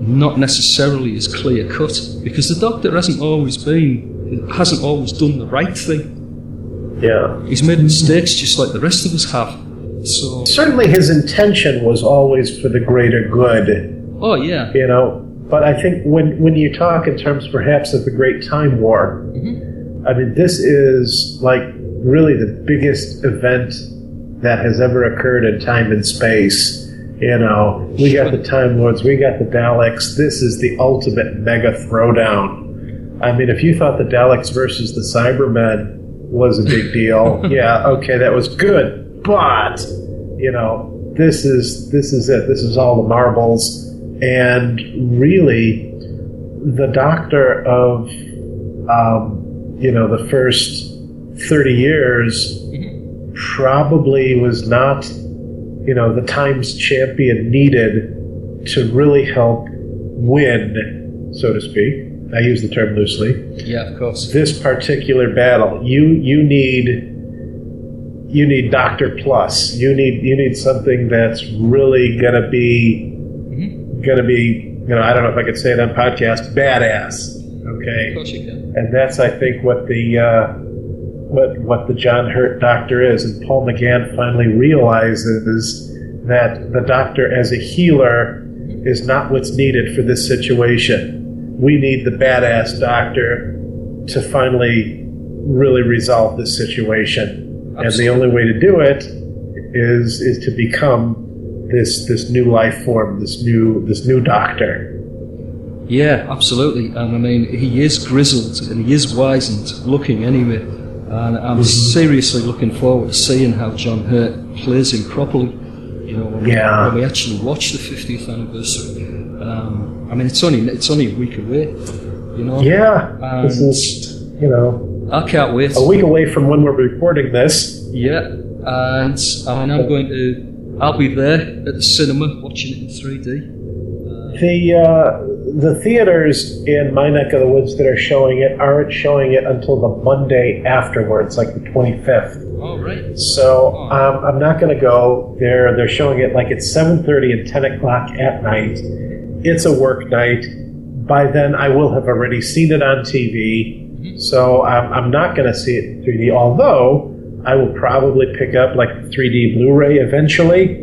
Speaker 4: not necessarily as clear cut, because the Doctor hasn't always been, hasn't always done the right thing.
Speaker 5: Yeah.
Speaker 4: He's made mistakes just like the rest of us have. So,
Speaker 5: Certainly his intention was always for the greater good.
Speaker 4: oh yeah,
Speaker 5: you know. But I think when when you talk in terms perhaps of the Great Time War,
Speaker 4: Mm-hmm.
Speaker 5: I mean this is like really the biggest event that has ever occurred in time and space. You know, we got the Time Lords, we got the Daleks. This is the ultimate mega throwdown. I mean, if you thought the Daleks versus the Cybermen was a big deal, [LAUGHS] yeah, okay, that was good. But you know, this is this is it. This is all the marbles, and really, the Doctor of um, you know the first thirty years probably was not you know the times champion needed to really help win, so to speak. I use the term loosely
Speaker 4: yeah, of course.
Speaker 5: this particular battle. You you need you need Doctor Plus. You need you need something that's really gonna be gonna be you know I don't know if I could say it on podcast badass. Okay, Of
Speaker 4: course you can.
Speaker 5: and that's I think what the uh, what what the John Hurt Doctor is, and Paul McGann finally realizes that the Doctor as a healer is not what's needed for this situation. We need the badass Doctor to finally really resolve this situation, and the only way to do it is is to become this this new life form, this new this new Doctor.
Speaker 4: Yeah, absolutely. And I mean, he is grizzled and he is wizened looking anyway. And I'm seriously looking forward to seeing how John Hurt plays him properly. You know, when,
Speaker 5: Yeah.
Speaker 4: we, when we actually watch the 50th anniversary. Um, I mean, it's only it's only a week away. You know.
Speaker 5: Yeah, this
Speaker 4: And
Speaker 5: is you know
Speaker 4: I can't wait.
Speaker 5: a week away from when we're recording this.
Speaker 4: Yeah, and I mean, I'm going to. I'll be there at the cinema watching it in 3D.
Speaker 5: The uh, the theaters in my neck of the woods that are showing it aren't showing it until the Monday afterwards, like the 25th.
Speaker 4: All right.
Speaker 5: So um, I'm not going to go. They're they're showing it like it's 7:30 and 10 o'clock at night. It's a work night. By then, I will have already seen it on TV. So I'm, I'm not going to see it in 3D. Although I will probably pick up like the 3D Blu-ray eventually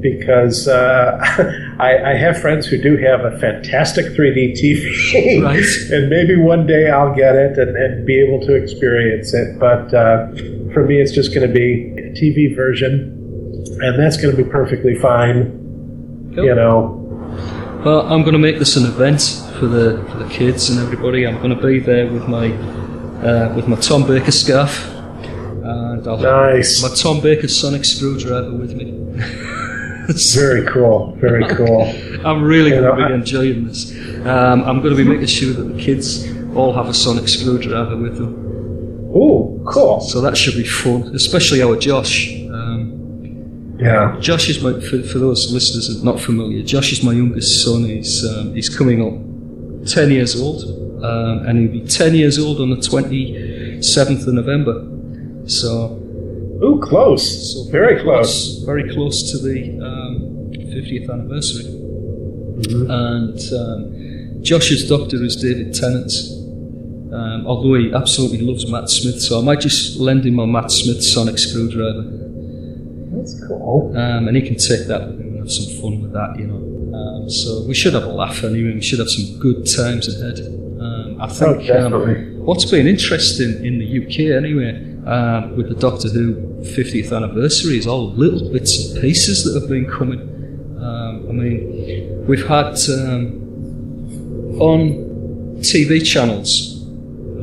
Speaker 5: because uh, [LAUGHS] I, I have friends who do have a fantastic 3D TV,
Speaker 4: Right. [LAUGHS]
Speaker 5: and maybe one day I'll get it and, and be able to experience it. But uh, for me, it's just going to be a TV version, and that's going to be perfectly fine.
Speaker 4: Cool.
Speaker 5: You know,
Speaker 4: Well, I'm going to make this an event for the for the kids and everybody. I'm going to be there with my uh, with my Tom Baker scarf, and I'll
Speaker 5: Nice.
Speaker 4: have my Tom Baker sonic screwdriver with me. [LAUGHS]
Speaker 5: very cool, very cool.
Speaker 4: I'm really
Speaker 5: You
Speaker 4: going
Speaker 5: know,
Speaker 4: to be
Speaker 5: I-
Speaker 4: enjoying this. Um, I'm going to be making sure that the kids all have a sonic screwdriver with them.
Speaker 5: Ooh, cool.
Speaker 4: So that should be fun, especially our Josh. Um,
Speaker 5: Yeah.
Speaker 4: Josh is my, for, for those listeners that are not familiar, Josh is my youngest son. He's, um, he's coming up 10 years old, um, and he'll be 10 years old on the 27th of November. So,
Speaker 5: Ooh, close.
Speaker 4: so
Speaker 5: very close.
Speaker 4: Very close to the um, 50th anniversary.
Speaker 5: Mm-hmm.
Speaker 4: And um, Josh's doctor is David Tennant. Um, although he absolutely loves Matt Smith, so I might just lend him my Matt Smith sonic screwdriver.
Speaker 5: That's cool.
Speaker 4: um, and he can take that with him and have some fun with that, you know. Um, so we should have a laugh anyway. We should have some good times ahead. Um, I think um,
Speaker 5: definitely.
Speaker 4: what's been interesting in the UK anyway um, with the Doctor Who 50th anniversary is all little bits and pieces that have been coming. Um, I mean, we've had um, on TV channels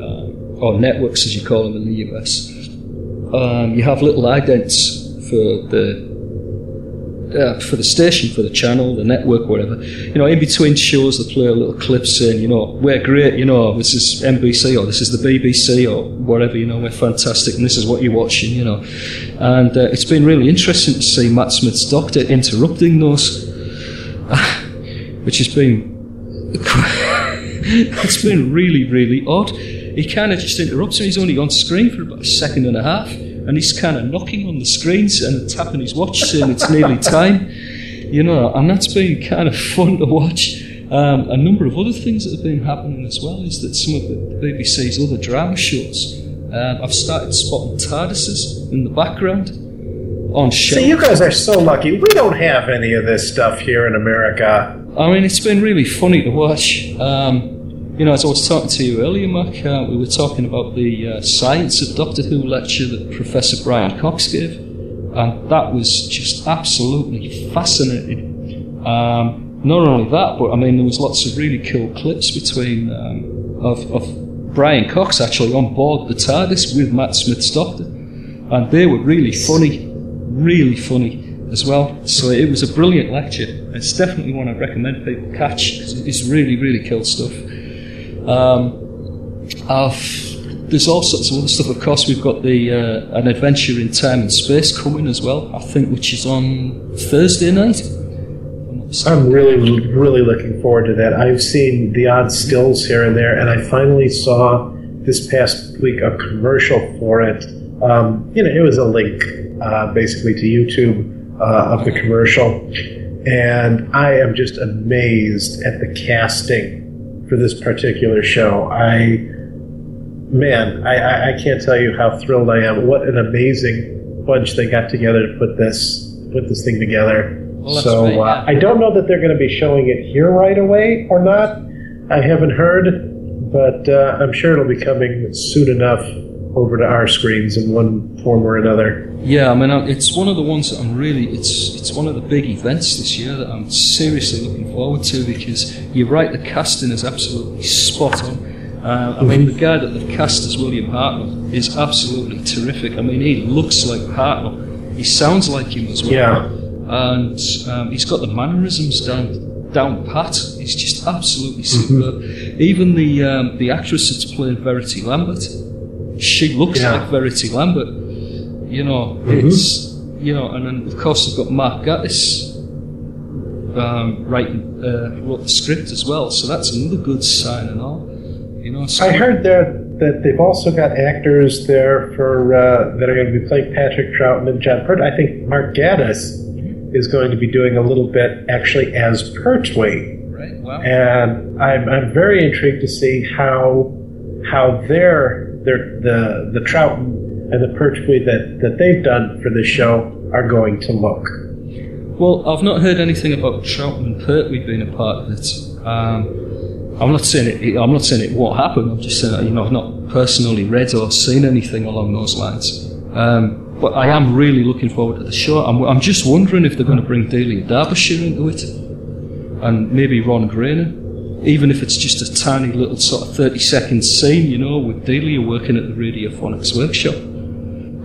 Speaker 4: uh, or networks, as you call them in the US, um, you have little idents for the uh, for the station, for the channel, the network, whatever. You know, in between shows, they play a little clip saying, you know, we're great, you know, this is NBC or this is the BBC or whatever, you know, we're fantastic and this is what you're watching, you know. And uh, it's been really interesting to see Matt Smith's Doctor interrupting those, [LAUGHS] which has been [LAUGHS] it's been really, really odd. He kind of just interrupts him. He's only on screen for about a second and a half, and he's kind of knocking on the screens and tapping his watch, saying it's nearly [LAUGHS] time. You know, and that's been kind of fun to watch. Um, a number of other things that have been happening as well is that some of the BBC's other drama shows, um, I've started spotting TARDISes in the background on show.
Speaker 5: See, you guys are so lucky. We don't have any of this stuff here in America.
Speaker 4: I mean, it's been really funny to watch. Um, you know, as I was talking to you earlier, Mark, uh, we were talking about the uh, Science of Doctor Who lecture that Professor Brian Cox gave, and that was just absolutely fascinating. Um, not only that, but I mean, there was lots of really cool clips between um, of, of Brian Cox actually on board the TARDIS with Matt Smith's Doctor, and they were really funny, really funny as well. So it was a brilliant lecture. It's definitely one I'd recommend people catch because it's really, really cool stuff. Um, there's all sorts of other stuff. Of course, we've got the uh, an adventure in time and space coming as well. I think which is on Thursday night. I'm.
Speaker 5: I'm really, really looking forward to that. I've seen the odd stills here and there, and I finally saw this past week a commercial for it Um, you know, it was a link uh, basically to YouTube uh, of the commercial, and I am just amazed at the casting for this particular show. I, man, I, I, I can't tell you how thrilled I am. What an amazing bunch they got together to put this put this thing together.
Speaker 4: Well,
Speaker 5: so
Speaker 4: right,
Speaker 5: uh. I don't know that they're going to be showing it here right away or not. I haven't heard, but uh, I'm sure it'll be coming soon enough over to our screens in one form or another.
Speaker 4: Yeah, I mean, it's one of the ones that I'm really. It's it's one of the big events this year that I'm seriously looking forward to because you're right, the casting is absolutely spot on. Uh, I mean, the guy that they've cast as William Hartnell is absolutely terrific. I mean, he looks like Hartnell. He sounds like him as well.
Speaker 5: Yeah.
Speaker 4: and um, he's got the mannerisms down down pat. He's just absolutely superb. Even the um, the actress that's playing Verity Lambert, she looks
Speaker 5: Yeah.
Speaker 4: like Verity Lambert. You know, it's you know, and then of course they've got Mark Gatiss um, writing uh, wrote the script as well, so that's another good sign and all. You know, so
Speaker 5: I heard there that they've also got actors there for uh, that are going to be playing Patrick Troughton and John Pert. I think Mark Gatiss is going to be doing a little bit actually as Pertwee.
Speaker 4: right, wow.
Speaker 5: and I'm, I'm very intrigued to see how how their their the the Troughton and the Pertwee that that they've done for this show are going to look.
Speaker 4: Well, I've not heard anything about Troughton and Pertwee being a part of it. Um, I'm not saying it. I'm not saying it won't happen. I'm just saying you know I've not personally read or seen anything along those lines. Um, but I am really looking forward to the show. I'm, I'm just wondering if they're going to bring Delia Derbyshire into it, and maybe Ron Grainer, even if it's just a tiny little sort of 30 second scene, you know, with Delia working at the Radiophonics workshop.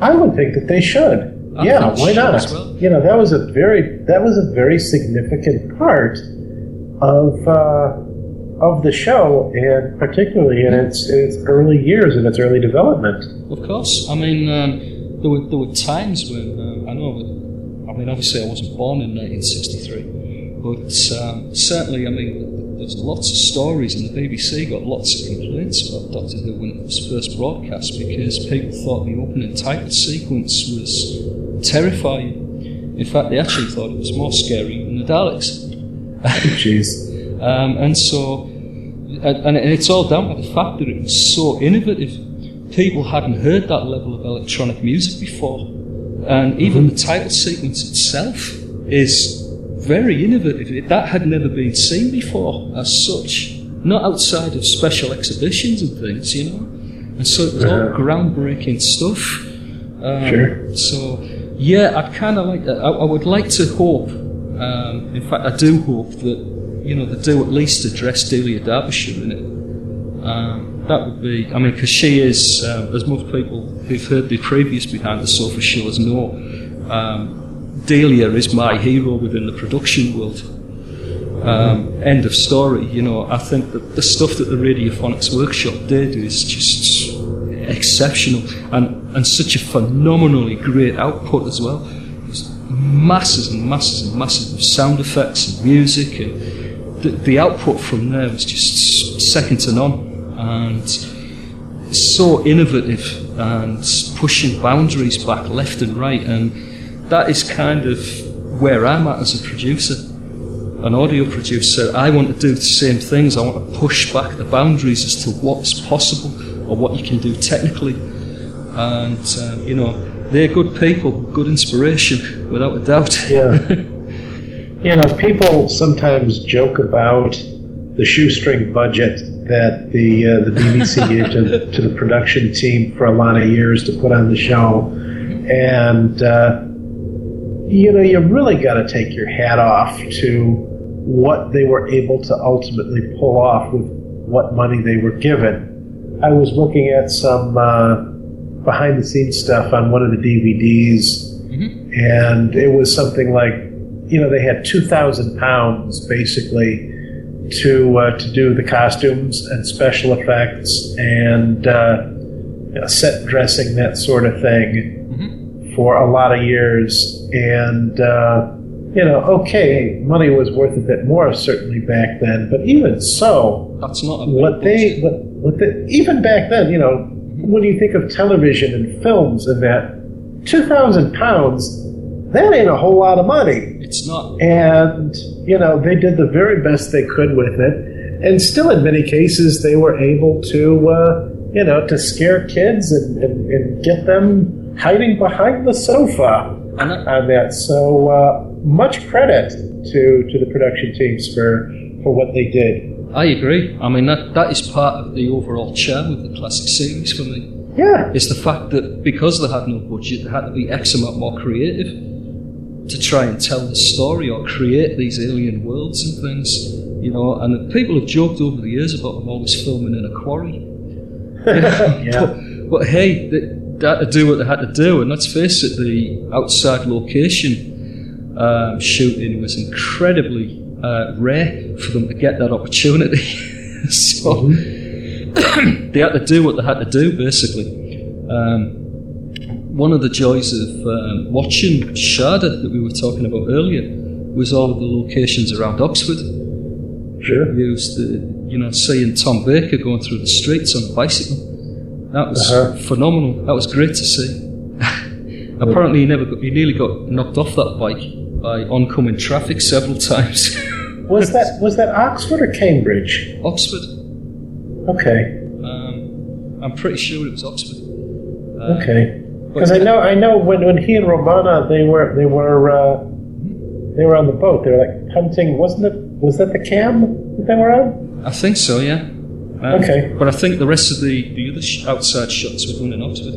Speaker 5: I would think that they should.
Speaker 4: I
Speaker 5: yeah, why not?
Speaker 4: well.
Speaker 5: You know, that was a very that was a very significant part of uh, of the show, and particularly in its in its early years and its early development.
Speaker 4: Of course. I mean, um, there were there were times when um, I know. That, I mean, obviously, I wasn't born in 1963, but um, certainly, I mean, there's lots of stories, and the BBC got lots of complaints about Doctor Who when it was first broadcast because people thought the opening title sequence was terrifying. In fact, they actually thought it was more scary than the Daleks.
Speaker 5: Jeez. [LAUGHS]
Speaker 4: Um, and so, and, and it's all down to the fact that it was so innovative. People hadn't heard that level of electronic music before. And even the title sequence itself is very innovative. That had never been seen before as such. Not outside of special exhibitions and things, you know. And so it was all
Speaker 5: Uh-huh.
Speaker 4: groundbreaking stuff. Um,
Speaker 5: Sure.
Speaker 4: So, yeah, I'd kind of like that. I, I would like to hope, um, in fact, I do hope that you know, they do at least address Delia Derbyshire in it. Um, that would be, I mean, because she is, um, as most people who've heard the previous Behind the Sofa shows know, um, Delia is my hero within the production world. Um, end of story. You know, I think that the stuff that the Radiophonics Workshop did is just exceptional and, and such a phenomenally great output as well. There's masses and masses and masses of sound effects and music and the, the output from there was just second to none and so innovative and pushing boundaries back left and right and that is kind of where I'm at as a producer an audio producer. I want to do the same things. I want to push back the boundaries as to what's possible or what you can do technically. And um, you know they're good people good inspiration without a doubt.
Speaker 5: Yeah. [LAUGHS] you know, people sometimes joke about the shoestring budget that the uh, the BBC [LAUGHS] gave to, to the production team for a lot of years to put on the show, and uh, you know, you really got to take your hat off to what they were able to ultimately pull off with what money they were given. I was looking at some uh, behind the scenes stuff on one of the DVDs, and it was something like, you know, they had two thousand pounds basically to uh, to do the costumes and special effects and uh, you know, set dressing that sort of thing for a lot of years, and uh, you know, okay, money was worth a bit more certainly back then, but even so,
Speaker 4: that's not
Speaker 5: what they what, what the, even back then, you know, when you think of television and films and that, two thousand pounds, that ain't a whole lot of money.
Speaker 4: It's not.
Speaker 5: And you know they did the very best they could with it, and still in many cases they were able to, uh, you know, to scare kids and, and, and get them hiding behind the sofa
Speaker 4: And
Speaker 5: on that. So uh, much credit to to the production teams for for what they did.
Speaker 4: I agree. I mean, that, that is part of the overall charm of the classic series for me.
Speaker 5: Yeah,
Speaker 4: It's the fact that because they had no budget, they had to be X amount more creative to try and tell the story or create these alien worlds and things. You know, and people have joked over the years about them always filming in a quarry. [LAUGHS]
Speaker 5: yeah.
Speaker 4: But, but hey, they, they had to do what they had to do, and let's face it, the outside location um, shooting was incredibly uh, rare for them to get that opportunity. [LAUGHS] so [COUGHS] they had to do what they had to do, basically. Um, one of the joys of um, watching Shada that we were talking about earlier was all of the locations around Oxford.
Speaker 5: Sure.
Speaker 4: Used the, you know, seeing Tom Baker going through the streets on a bicycle. That was
Speaker 5: Uh-huh.
Speaker 4: phenomenal. That was great to see. [LAUGHS] Apparently, he never got, he nearly got knocked off that bike by oncoming traffic several [LAUGHS] times.
Speaker 5: Was that was that Oxford or Cambridge?
Speaker 4: Oxford.
Speaker 5: Okay.
Speaker 4: Um, I'm pretty sure it was Oxford. Uh,
Speaker 5: Okay. Because I know I know when, when he and Romana they were they were uh, they were on the boat. They were like hunting. Wasn't it? Was that the cam that they were on?
Speaker 4: I think so, yeah. Um,
Speaker 5: Okay.
Speaker 4: But I think the rest of the, the other sh- outside shots were done in Oxford.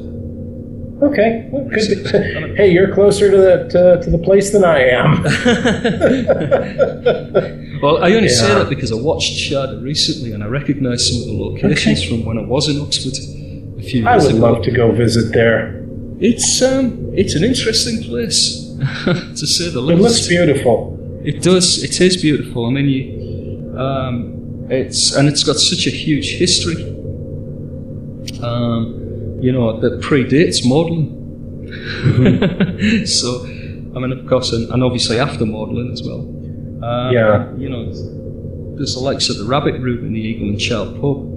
Speaker 5: Okay. Well, good [LAUGHS] hey, you're closer to the to, to the place than I am. [LAUGHS] [LAUGHS]
Speaker 4: Well, I only say that because I watched Shada recently and I recognised some of the locations from when I was in Oxford a few years
Speaker 5: I would
Speaker 4: ago.
Speaker 5: love to go visit there.
Speaker 4: It's um, it's an interesting place to say the
Speaker 5: It looks beautiful.
Speaker 4: It does. It is beautiful. I mean, you, um, it's and it's got such a huge history. Um, you know that predates modelling. [LAUGHS] so, I mean, of course, and, and obviously after modelling as well. Um,
Speaker 5: Yeah.
Speaker 4: You know, there's the likes of the Rabbit Room and the Eagle and Child pub.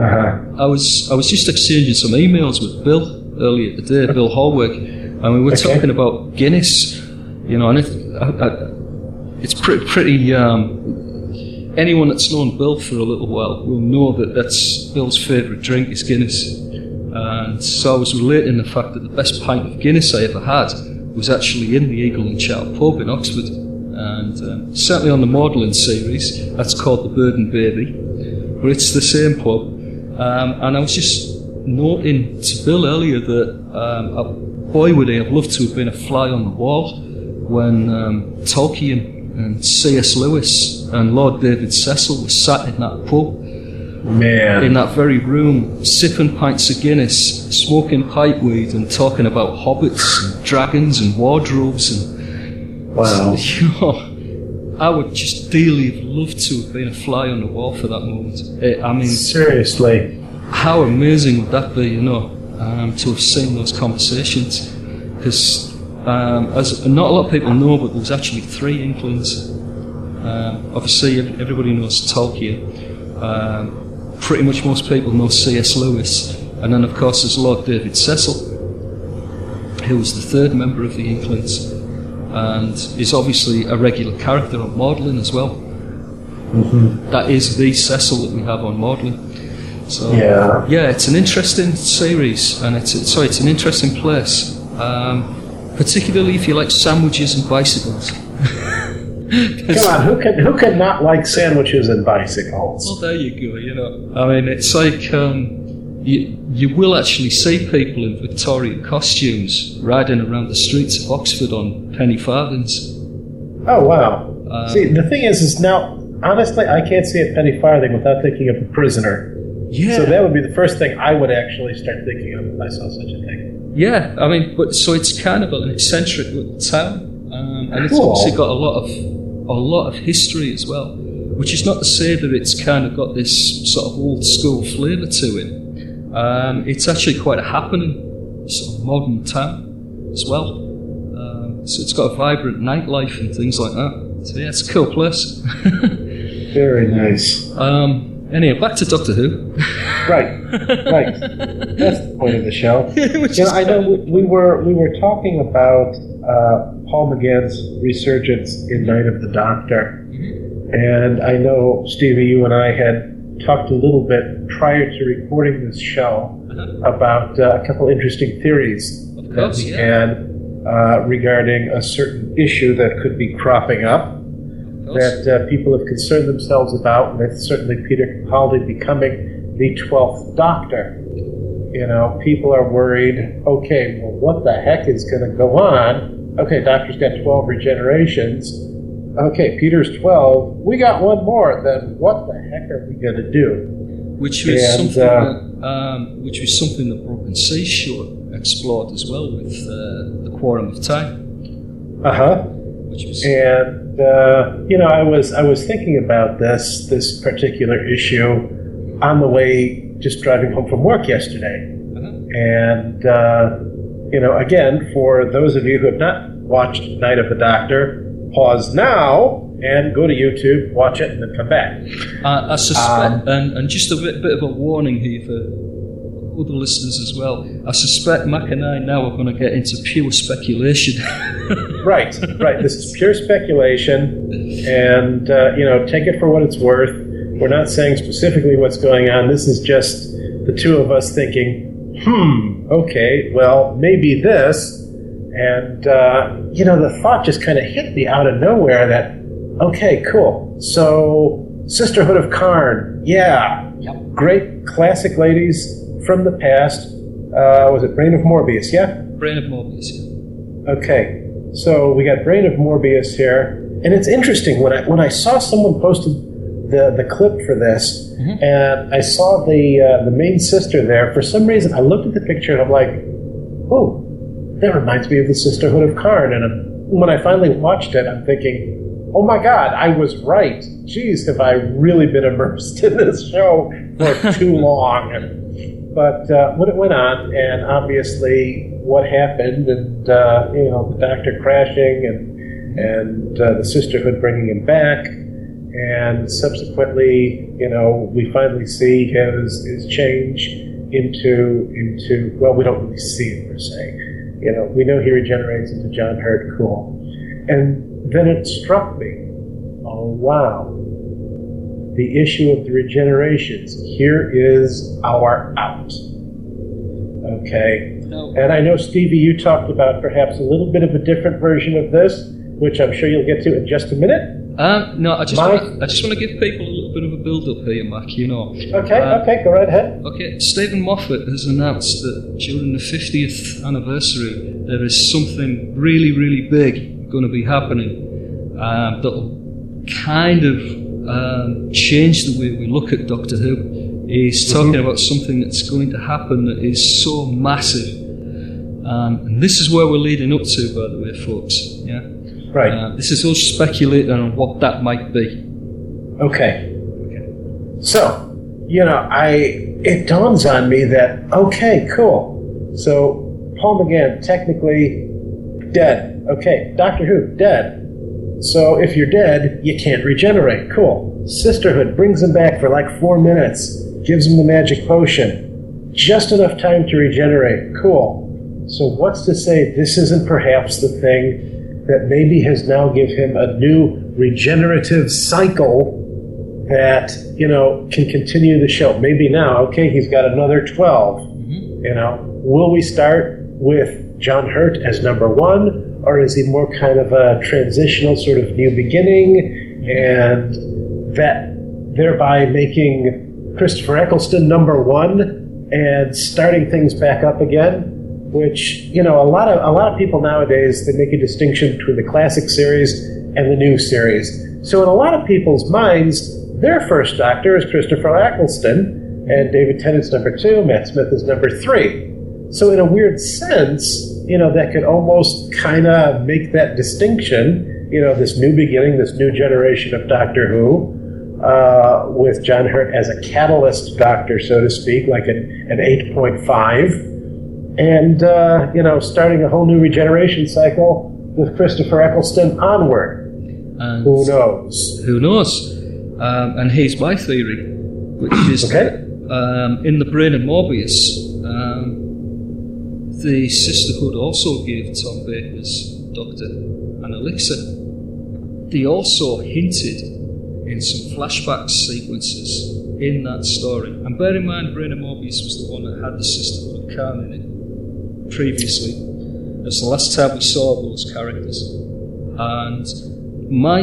Speaker 5: Uh-huh.
Speaker 4: I was I was just exchanging some emails with Bill earlier today, Bill Hallwick, and we were
Speaker 5: Okay.
Speaker 4: talking about Guinness. You know, and it, I, I, it's pretty pretty. Um, anyone that's known Bill for a little while will know that that's Bill's favourite drink is Guinness. And so I was relating the fact that the best pint of Guinness I ever had was actually in the Eagle and Child pub in Oxford. And um, certainly on the modelling series, that's called the Bird and Baby. But it's the same pub. Um, and I was just noting to Bill earlier that um, boy would have loved to have been a fly on the wall when um, Tolkien and C.S. Lewis and Lord David Cecil were sat in that pub
Speaker 5: Man.
Speaker 4: in that very room, sipping pints of Guinness, smoking pipe weed, and talking about hobbits and dragons and wardrobes and
Speaker 5: wow. [LAUGHS]
Speaker 4: you know, I would just dearly have loved to have been a fly on the wall for that moment. Eh, I mean,
Speaker 5: Seriously.
Speaker 4: how amazing would that be, you know, um, to have seen those conversations? Because um, as not a lot of people know, but there was actually three Inklings. Um, obviously, everybody knows Tolkien. Um, pretty much most people know C.S. Lewis, and then of course there's Lord David Cecil, who was the third member of the Inklings, and is obviously a regular character on Maudlin as well. That is the Cecil that we have on Maudlin. So
Speaker 5: Yeah.
Speaker 4: yeah, it's an interesting series, and it's it's- sorry, it's an interesting place, um, particularly if you like sandwiches and bicycles. [LAUGHS]
Speaker 5: Come on, who can who can not like sandwiches and bicycles?
Speaker 4: Well, there you go. You know, I mean, it's like um, you you will actually see people in Victorian costumes riding around the streets of Oxford on penny farthings.
Speaker 5: Oh wow.
Speaker 4: Uh,
Speaker 5: See, the thing is, is now honestly, I can't see a penny farthing without thinking of a prisoner.
Speaker 4: Yeah,
Speaker 5: So that would be the first thing I would actually start thinking of if I saw such a thing.
Speaker 4: yeah. I mean, but so it's kind of an eccentric little town, um, and it's
Speaker 5: Cool.
Speaker 4: obviously got a lot of a lot of history as well. Which is not to say that it's kind of got this sort of old school flavour to it. Um, it's actually quite a happening sort of modern town as well. Um, so it's got a vibrant nightlife and things like that. So yeah, it's a cool place. [LAUGHS]
Speaker 5: Very nice.
Speaker 4: um, anyway, back to Doctor Who.
Speaker 5: Right, right. That's the point of the show. [LAUGHS] You know, I know we, we were we were talking about uh, Paul McGann's resurgence in Night of the Doctor, and I know Stevie, you and I had talked a little bit prior to recording this show about uh, a couple interesting theories
Speaker 4: Of
Speaker 5: that we
Speaker 4: yeah.
Speaker 5: had uh, regarding a certain issue that could be cropping up
Speaker 4: course.
Speaker 5: That uh, people have concerned themselves about, with certainly Peter Capaldi becoming the 12th Doctor. You know, people are worried, okay, well, what the heck is going to go on? Okay, Doctor's got 12 regenerations. Okay, Peter's 12. We got one more. Then what the heck are we going to do?
Speaker 4: which was
Speaker 5: and,
Speaker 4: something
Speaker 5: uh,
Speaker 4: that, um, which was something that Broken Sea Show explored as well with uh, the Quorum of Time,
Speaker 5: Uh huh.
Speaker 4: Which
Speaker 5: And uh, you know, I was I was thinking about this this particular issue on the way just driving home from work yesterday. And, uh, you know, again, for those of you who have not watched Night of the Doctor, pause now and go to YouTube, watch it, and then come back.
Speaker 4: I, I suspect,
Speaker 5: Um,
Speaker 4: and, and just a bit, bit of a warning here for other listeners as well. I suspect Mac and I now are going to get into pure speculation. [LAUGHS]
Speaker 5: Right, right. This is pure speculation, and, uh, you know, take it for what it's worth. We're not saying specifically what's going on. This is just the two of us thinking, hmm, okay, well, maybe this. And, uh, you know, the thought just kind of hit me out of nowhere that, okay, cool. So, Sisterhood of Karn, yeah. Yep. Great classic ladies from the past. Uh, was it Brain of Morbius, yeah?
Speaker 4: Brain of Morbius. yeah.
Speaker 5: Okay, so we got Brain of Morbius here, and it's interesting when I when I saw someone posted the the clip for this, and I saw the uh, the main sister there. For some reason, I looked at the picture and I'm like, oh, that reminds me of the Sisterhood of Karn. And I'm, when I finally watched it, I'm thinking, oh my God, I was right. Jeez, have I really been immersed [LAUGHS] in this show for too [LAUGHS] long? But uh, when it went on, and obviously what happened, and uh, you know the doctor crashing, and and uh, the sisterhood bringing him back, and subsequently, you know, we finally see his his change into into well, we don't really see it per se. You know, we know he regenerates into John Hurt, cool, and then it struck me, oh wow, the issue of the regenerations. Here is our out. Okay. And I know, Stevie, you talked about perhaps a little bit of a different version of this, which I'm sure you'll get to in just a minute.
Speaker 4: um, no, I just
Speaker 5: My-
Speaker 4: wanna, I just want to give people a little bit of a build up here, Mac. You know.
Speaker 5: Okay,
Speaker 4: Uh,
Speaker 5: okay, go right ahead.
Speaker 4: Okay, Steven Moffat has announced that during the 50th anniversary, there is something really, really big going to be happening um, that'll kind of um, change the way we look at Doctor Who. He's talking about something that's going to happen that is so massive. Um, and this is where we're leading up to, by the way, folks. Yeah.
Speaker 5: Right.
Speaker 4: Uh, this is all speculating on what that might be.
Speaker 5: Okay. Okay. So, you know, I it dawns on me that okay, cool. So Paul McGann technically dead. Okay, Doctor Who dead. So if you're dead, you can't regenerate. Cool. Sisterhood brings him back for like four minutes, gives him the magic potion, just enough time to regenerate. Cool. So what's to say this isn't perhaps the thing that maybe has now give him a new regenerative cycle that you know can continue the show. Maybe now, okay, he's got another 12 mm-hmm. You know, will we start with John Hurt as number one, or is he more kind of a transitional sort of new beginning, and that thereby making Christopher Eccleston number one and starting things back up again? Which you know, a lot of a lot of people nowadays they make a distinction between the classic series and the new series. So in a lot of people's minds, their first Doctor is Christopher Eccleston, and David Tennant's number two, Matt Smith is number three. So in a weird sense, you know, that could almost kind of make that distinction. You know, this new beginning, this new generation of Doctor Who, uh, with John Hurt as a catalyst Doctor, so to speak, like an, an 8.5 and uh, you know, starting a whole new regeneration cycle with Christopher Eccleston onward.
Speaker 4: And
Speaker 5: Who knows?
Speaker 4: Who knows? Um, and here's my theory, which is
Speaker 5: Okay.
Speaker 4: that um, in the brain of Morbius, um, the Sisterhood also gave Tom Baker's doctor an elixir. They also hinted in some flashback sequences in that story. And bear in mind, Brain of Morbius was the one that had the Sisterhood of Karn in it previously. That's the last time we saw those characters. And my,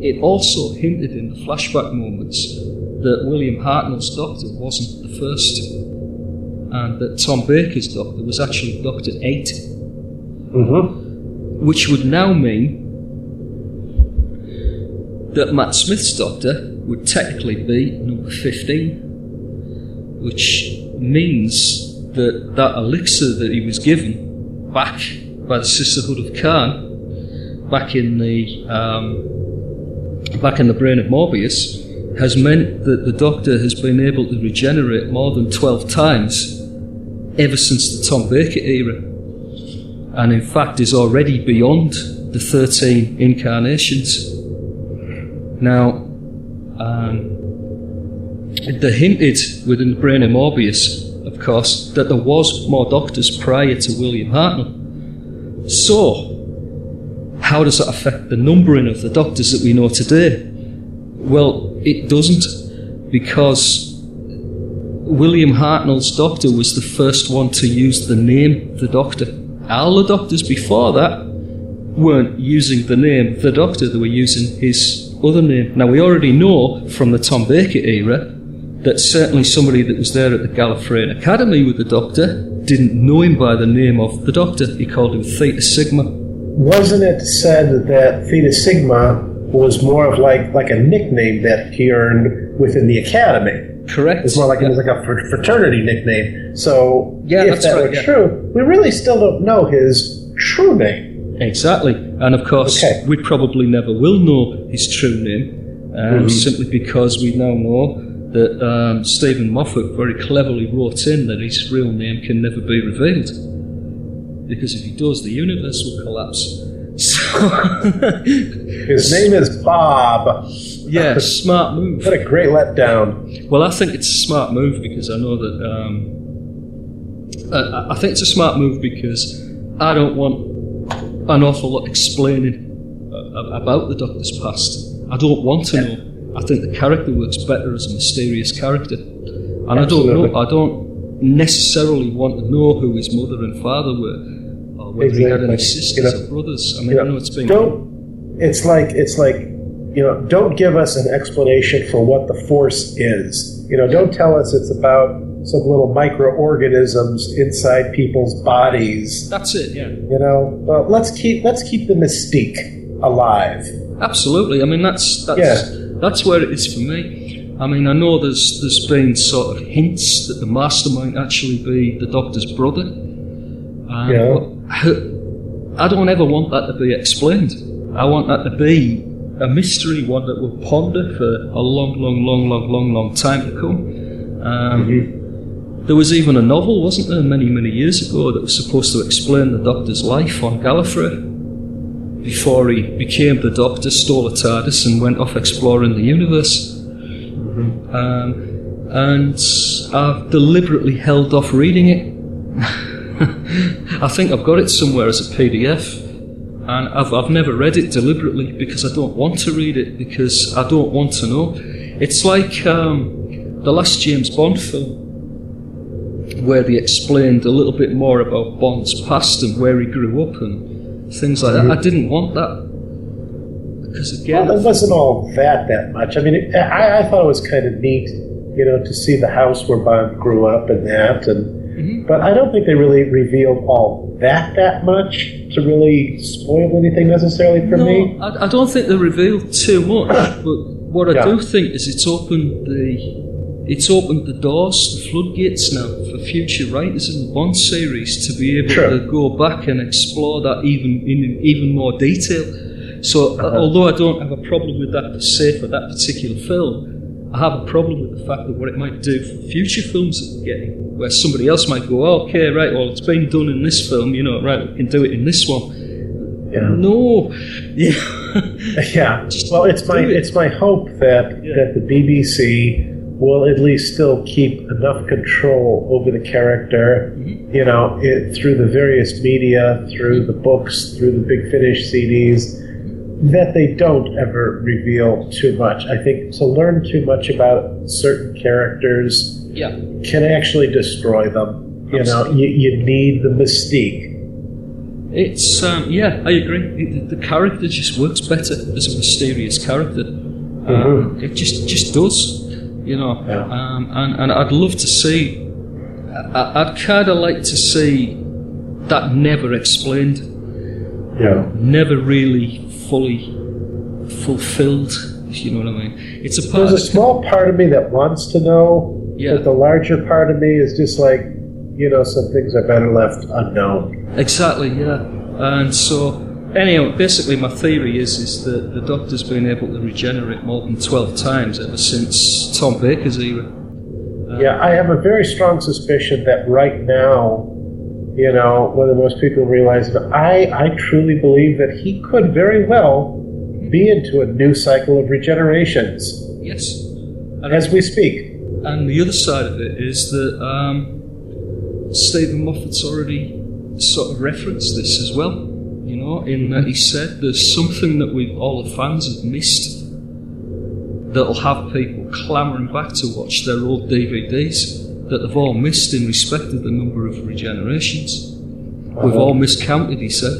Speaker 4: it also hinted in the flashback moments that William Hartnell's doctor wasn't the first, and that Tom Baker's doctor was actually Doctor 8
Speaker 5: Mm-hmm.
Speaker 4: which would now mean that Matt Smith's doctor would technically be number 15, which means that that elixir that he was given back by the Sisterhood of Karn, back in the um, back in the brain of Morbius, has meant that the doctor has been able to regenerate more than 12 times ever since the Tom Baker era and in fact is already beyond the 13 incarnations. Now, um, they hinted within the brain of Morbius, of course, that there was more doctors prior to William Hartnell. So, how does that affect the numbering of the doctors that we know today? Well, it doesn't, because William Hartnell's doctor was the first one to use the name the doctor. All the doctors before that weren't using the name the doctor, they were using his other name. Now, we already know from the Tom Baker era that certainly somebody that was there at the Gallifreyan Academy with the doctor didn't know him by the name of the doctor, he called him Theta Sigma.
Speaker 5: Wasn't it said that Theta Sigma was more of like like a nickname that he earned within the academy?
Speaker 4: Correct?
Speaker 5: It's more like
Speaker 4: Yeah.
Speaker 5: it was like a fraternity nickname. So
Speaker 4: Yeah,
Speaker 5: if
Speaker 4: that's
Speaker 5: that
Speaker 4: right,
Speaker 5: were
Speaker 4: yeah.
Speaker 5: true, we really still don't know his true name.
Speaker 4: Exactly, and of course,
Speaker 5: Okay.
Speaker 4: we probably never will know his true name, um, simply because we now know that um, Steven Moffat very cleverly wrote in that his real name can never be revealed. Because if he does, the universe will collapse. So, [LAUGHS]
Speaker 5: His name is Bob.
Speaker 4: yeah, [LAUGHS] smart move.
Speaker 5: What a great letdown.
Speaker 4: Well, I think it's a smart move because I know that. Um, uh, I think it's a smart move because I don't want an awful lot explaining uh, about the Doctor's past. I don't want to know. I think the character works better as a mysterious character, and I don't know. I don't necessarily want to know who his mother and father were, or whether he had any
Speaker 5: Exactly.
Speaker 4: sisters
Speaker 5: You know,
Speaker 4: or brothers. I mean,
Speaker 5: You
Speaker 4: I
Speaker 5: know,
Speaker 4: know it's been
Speaker 5: don't. It's like it's like you know. Don't give us an explanation for what the force is. You know, don't tell us it's about some little microorganisms inside people's bodies.
Speaker 4: that's it. Yeah.
Speaker 5: You know, well, let's keep let's keep the mystique alive.
Speaker 4: Absolutely. I mean, that's that's
Speaker 5: Yeah.
Speaker 4: that's where it is for me. I mean, I know there's there's been sort of hints that the master might actually be the Doctor's brother. Um,
Speaker 5: Yeah.
Speaker 4: but I don't ever want that to be explained. I want that to be a mystery, one that we'll ponder for a long, long, long, long, long, long time to come. Um,
Speaker 5: Mm-hmm.
Speaker 4: There was even a novel, wasn't there, many, many years ago, that was supposed to explain the Doctor's life on Gallifrey before he became the Doctor, stole a TARDIS, and went off exploring the universe. Um, and I've deliberately held off reading it. [LAUGHS] [LAUGHS] I think I've got it somewhere as a PDF, and I've, I've never read it deliberately because I don't want to read it because I don't want to know. It's like um, the last James Bond film where they explained a little bit more about Bond's past and where he grew up and things like that. I didn't want that because again,
Speaker 5: Well, it wasn't all that that much. I mean, it, I, I thought it was kind of neat, you know, to see the house where Bond grew up and that, and
Speaker 4: Mm-hmm.
Speaker 5: but I don't think they really revealed all that that much to really spoil anything necessarily for
Speaker 4: no,
Speaker 5: me.
Speaker 4: I, I don't think they revealed too much. But what I
Speaker 5: Yeah.
Speaker 4: do think is it's opened the it's opened the doors, the floodgates now for future writers in the Bond series to be able
Speaker 5: Sure.
Speaker 4: to go back and explore that even in even more detail. So, uh,
Speaker 5: Uh-huh.
Speaker 4: although I don't have a problem with that per se for that particular film, I have a problem with the fact that what it might do for future films that we're getting, where somebody else might go, "Oh, okay, right, well, it's been done in this film, you know, right, we can do it in this one.
Speaker 5: Yeah.
Speaker 4: No, yeah, [LAUGHS]
Speaker 5: Yeah. Well, it's my
Speaker 4: it.
Speaker 5: it's my hope that
Speaker 4: Yeah.
Speaker 5: that the BBC will at least still keep enough control over the character, mm-hmm. you know, it, through the various media, through the books, through the Big Finish CDs, that they don't ever reveal too much. I think to learn too much about certain characters
Speaker 4: Yeah.
Speaker 5: can actually destroy them. You know, you, you need the mystique.
Speaker 4: It's um, yeah, I agree. It, the character just works better as a mysterious character. Um, it just just does, you know.
Speaker 5: Yeah.
Speaker 4: Um, and and I'd love to see. I, I'd kind of like to see that never explained,
Speaker 5: Yeah.
Speaker 4: never really fully fulfilled. If you know what I mean. It's a part.
Speaker 5: There's a small part of me that wants to know,
Speaker 4: Yeah.
Speaker 5: but the larger part of me is just like, you know, some things are better left unknown.
Speaker 4: Exactly, yeah. And so, anyway, basically, my theory is is that the Doctor's been able to regenerate more than twelve times ever since Tom Baker's era.
Speaker 5: Yeah, I have a very strong suspicion that right now, you know, whether most people realize it, I, I truly believe that he could very well be into a new cycle of regenerations
Speaker 4: Yes. And,
Speaker 5: as we speak.
Speaker 4: and the other side of it is that um, Steven Moffat's already sort of referenced this as well. You know, in that he said there's something that we all the fans have missed that'll have people clamouring back to watch their old DVDs that they've all missed in respect of the number of regenerations. We've all miscounted, he said.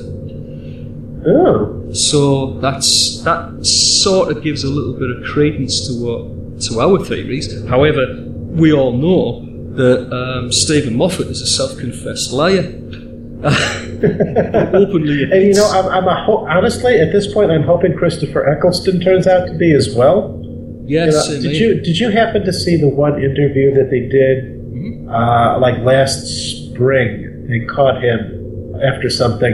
Speaker 5: Oh,
Speaker 4: So that's that sort of gives a little bit of credence to what to our theories. However, we all know that um, Steven Moffat is a self-confessed liar. [LAUGHS] Openly,
Speaker 5: and you know, I'm, I'm a ho- honestly at this point, I'm hoping Christopher Eccleston turns out to be as well. You know, did you did you happen to see the one interview that they did uh, like last spring? They caught him after something,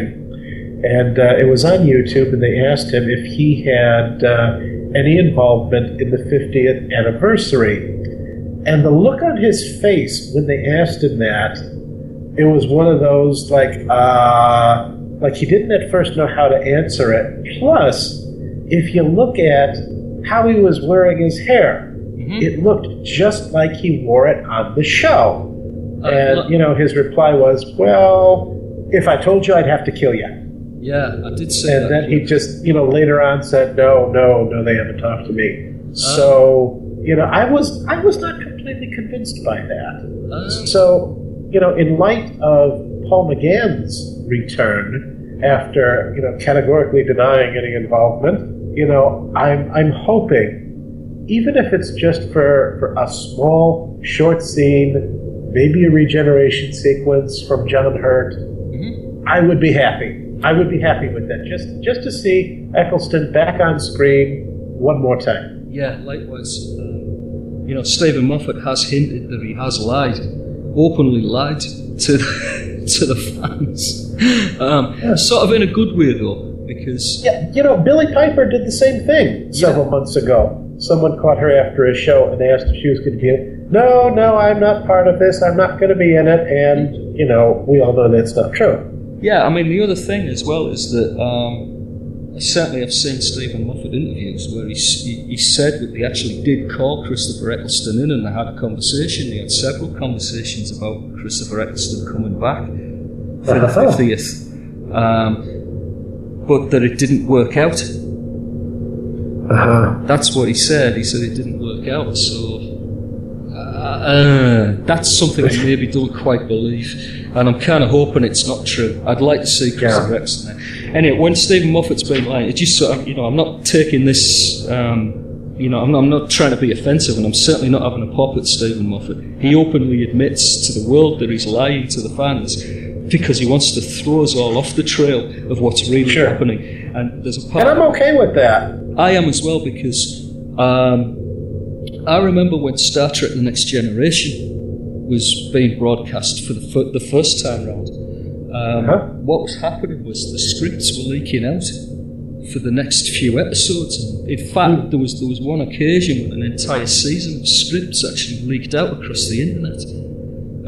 Speaker 5: and uh, it was on YouTube. And they asked him if he had uh, any involvement in the 50th anniversary. And the look on his face when they asked him that, it was one of those like, uh, like he didn't at first know how to answer it. Plus, if you look at how he was wearing his hair, it looked just like he wore it on the show.
Speaker 4: Uh,
Speaker 5: And,
Speaker 4: look-
Speaker 5: you know, his reply was, well, if I told you, I'd have to kill you.
Speaker 4: yeah, I did say
Speaker 5: And
Speaker 4: that.
Speaker 5: then he just, you know, later on said, no, no, no, they haven't talked to me. So, you know, I was, I was not completely convinced by that.
Speaker 4: Um,
Speaker 5: So, you know, in light of Paul McGann's return after, you know, categorically denying any involvement, you know, I'm, I'm hoping, even if it's just for, for a small, short scene, maybe a regeneration sequence from John Hurt, I would be happy. I would be happy with that. Just, just to see Eccleston back on screen one more time.
Speaker 4: Yeah, likewise. Um, you know, Steven Moffat has hinted that he has lied, openly lied to [LAUGHS] to the fans. Um, Sort of in a good way though, because
Speaker 5: Yeah, you know, Billie Piper did the same thing several months ago. Someone caught her after a show and they asked if she was going to be in it. No, no, I'm not part of this. I'm not going to be in it. And, you know, we all know that's not true.
Speaker 4: yeah, I mean the other thing as well is that um, certainly I've seen Steven Moffat interviews where he, he, he said that they actually did call Christopher Eccleston in and they had a conversation. They had several conversations about Christopher Eccleston coming back for the
Speaker 5: Uh-huh.
Speaker 4: 50th. Um, but that it didn't work out.
Speaker 5: Uh-huh.
Speaker 4: That's what he said. He said it didn't work out. So uh, uh, that's something I maybe don't quite believe, and I'm kind of hoping it's not true. I'd like to see Christopher
Speaker 5: Yeah.
Speaker 4: Eccleston there. Anyway, when Steven Moffat's been lying, it just sort of, you know, I'm not taking this. Um, you know, I'm not, I'm not trying to be offensive, and I'm certainly not having a pop at Steven Moffat. He openly admits to the world that he's lying to the fans because he wants to throw us all off the trail of what's really
Speaker 5: Sure.
Speaker 4: happening. And there's a part.
Speaker 5: And I'm okay with that.
Speaker 4: I am as well because um, I remember when Star Trek: The Next Generation was being broadcast for the, the first time round. Um,
Speaker 5: Uh-huh.
Speaker 4: What was happening was the scripts were leaking out for the next few episodes. And in fact, there was there was one occasion when an entire season of scripts actually leaked out across the internet,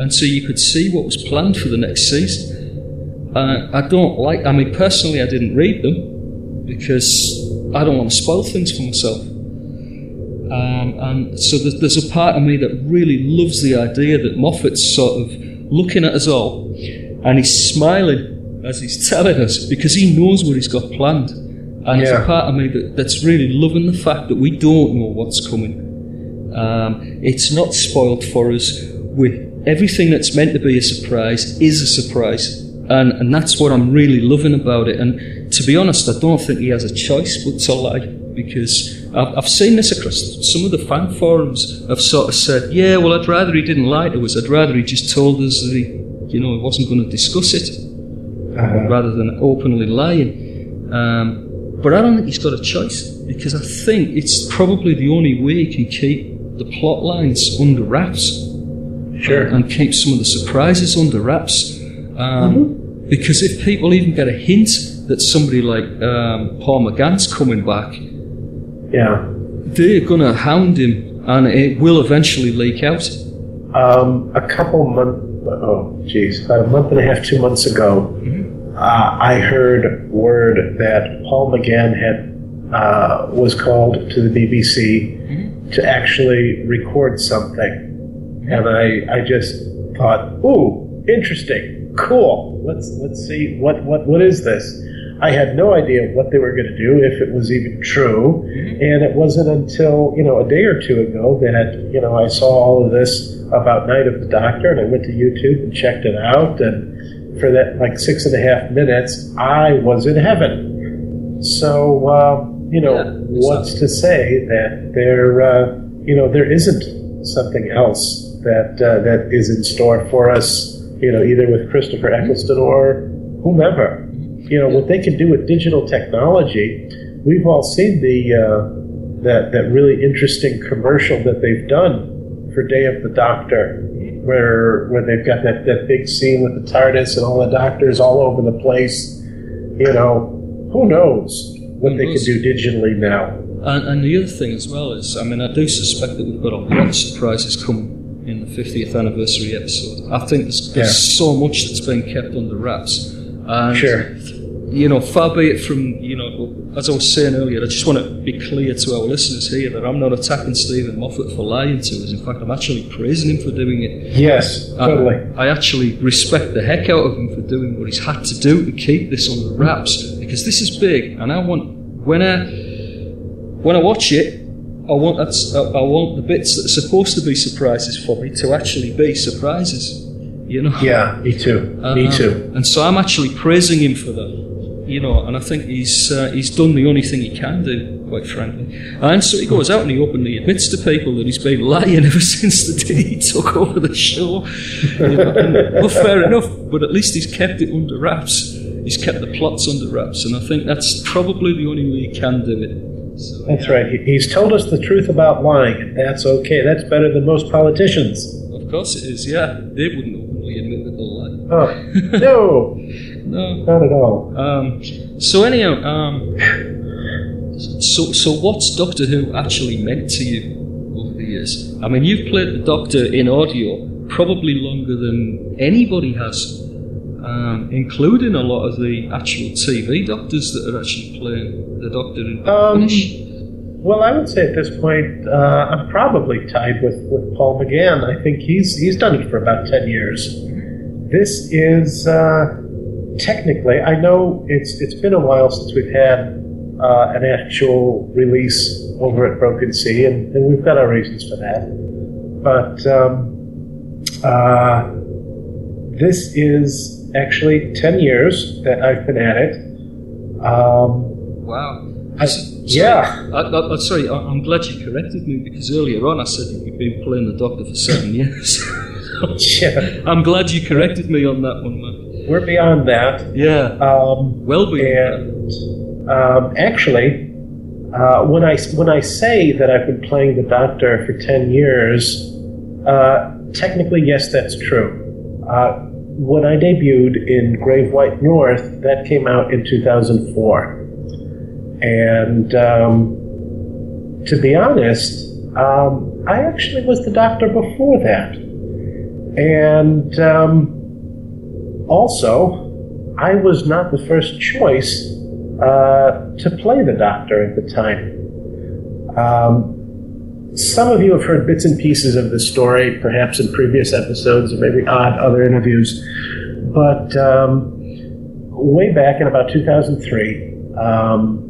Speaker 4: and so you could see what was planned for the next season. Uh, I don't like. I mean, personally, I didn't read them because I don't want to spoil things for myself. Um, and so there's, there's a part of me that really loves the idea that Moffat's sort of looking at us all and he's smiling as he's [LAUGHS] telling us because he knows what he's got planned. And there's a part of me that, that's really loving the fact that we don't know what's coming. Um, it's not spoiled for us. We, everything that's meant to be a surprise is a surprise. And, and that's what I'm really loving about it. And to be honest, I don't think he has a choice but to lie because I've, I've seen this across some of the fan forums. Have sort of said, "Yeah, well, I'd rather he didn't lie to us. I'd rather he just told us that he, you know, he wasn't going to discuss it, rather than openly lying." Um, but I don't think he's got a choice because I think it's probably the only way he can keep the plot lines under wraps
Speaker 5: Sure.
Speaker 4: and keep some of the surprises under wraps. Um, Because if people even get a hint that somebody like um, Paul McGann's coming back,
Speaker 5: Yeah.
Speaker 4: they're going to hound him and it will eventually leak out.
Speaker 5: Um, a couple months, oh, geez, about a month and a half, two months ago, uh, I heard word that Paul McGann had uh, was called to the BBC to actually record something, and I, I just thought, ooh, interesting, cool. Let's let's see what what what is this. I had no idea what they were going to do, if it was even true, and it wasn't until you know a day or two ago that you know I saw all of this about Night of the Doctor, and I went to YouTube and checked it out, and for that like six and a half minutes, I was in heaven. So um, you know,
Speaker 4: Yeah,
Speaker 5: what's to say that there uh, you know there isn't something else that uh, that is in store for us? You know, either with Christopher Eccleston or whomever. You know what they can do with digital technology. We've all seen the uh, that that really interesting commercial that they've done for Day of the Doctor, where where they've got that, that big scene with the TARDIS and all the doctors all over the place. You know, who knows what they can do digitally now.
Speaker 4: And, and the other thing as well is, I mean, I do suspect that we've got a lot of surprises coming in the 50th anniversary episode. I think there's, there's
Speaker 5: Yeah.
Speaker 4: so much that's been kept under wraps. And,
Speaker 5: Sure.
Speaker 4: You know, far be it from, you know, as I was saying earlier, I just want to be clear to our listeners here that I'm not attacking Steven Moffat for lying to us. In fact, I'm actually praising him for doing it.
Speaker 5: Yes,
Speaker 4: I-
Speaker 5: totally.
Speaker 4: I, actually respect the heck out of him for doing what he's had to do to keep this under wraps because this is big, and I want when I when I watch it, I want that's, I, I want the bits that are supposed to be surprises for me to actually be surprises. You know.
Speaker 5: yeah, me too. me
Speaker 4: Um,
Speaker 5: too.
Speaker 4: And so I'm actually praising him for that. You know, and I think he's uh, he's done the only thing he can do, quite frankly. And so he goes out and he openly admits to people that he's been lying [LAUGHS] ever since the day he took over the show. You know, and, well, fair enough, but at least he's kept it under wraps. He's kept the plots under wraps, and I think that's probably the only way he can do it. So,
Speaker 5: That's right. He's told us the truth about lying, and that's okay. That's better than most politicians.
Speaker 4: Of course it is, yeah. They wouldn't openly admit that they'll lie.
Speaker 5: Oh, no,
Speaker 4: No.
Speaker 5: not at all.
Speaker 4: Um, so anyhow, um, so so what's Doctor Who actually meant to you over the years? I mean, you've played the Doctor in audio probably longer than anybody has, um, including a lot of the actual TV Doctors that are actually playing the Doctor in
Speaker 5: Um. Well, I would say at this point, uh, I'm probably tied with, with Paul McGann. I think he's he's done it for about ten years. This is uh, technically, I know it's it's been a while since we've had uh, an actual release over at Broken Sea, and, and we've got our reasons for that. But um, uh, this is actually ten years that I've been at it. Um,
Speaker 4: Wow.
Speaker 5: I- yeah.
Speaker 4: I, I, sorry, I, I'm glad you corrected me because earlier on I said that you've been playing the Doctor for seven [LAUGHS] years. [LAUGHS]
Speaker 5: yeah.
Speaker 4: I'm glad you corrected me on that one, man.
Speaker 5: We're beyond that.
Speaker 4: Yeah.
Speaker 5: Um,
Speaker 4: Well beyond
Speaker 5: and um, actually, uh, when I when I say that I've been playing the Doctor for ten years, uh, technically yes, that's true. Uh, when I debuted in Grave White North, that came out in 2004, and um, to be honest, um, I actually was the Doctor before that, and. Um, also, I was not the first choice uh, to play the Doctor at the time. Some of you have heard bits and pieces of this story, perhaps in previous episodes or maybe odd other interviews. But um, way back in about 2003, um,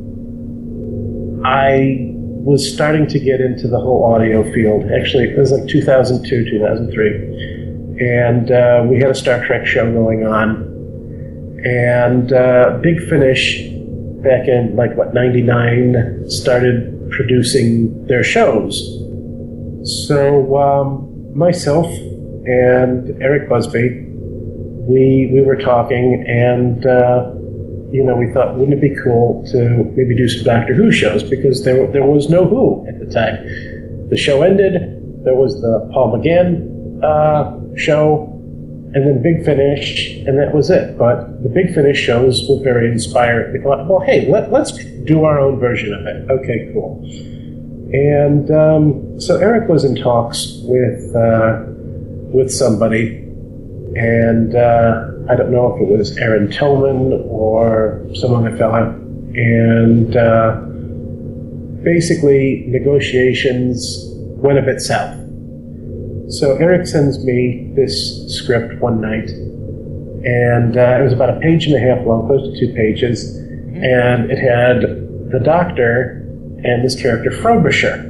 Speaker 5: I was starting to get into the whole audio field. Actually, it was like 2002, 2003. And uh, we had a Star Trek show going on. And uh, Big Finish, back in like what, 99, started producing their shows. So um, myself and Eric Busby, we, we were talking and. Uh, you know, we thought, wouldn't it be cool to maybe do some Doctor Who shows because there, there was no Who at the time. The show ended, there was the Paul McGann uh, show, and then Big Finish, and that was it. But the Big Finish shows were very inspired. We thought, well, hey, let, let's do our own version of it. Okay, cool. And um, so Eric was in talks with uh, with somebody, and uh, I don't know if it was Aaron Tillman or some other fella, and uh, basically negotiations went a bit south. So Eric sends me this script one night, and uh, it was about a page and a half long, close to two pages, and it had the Doctor and this character Frobisher.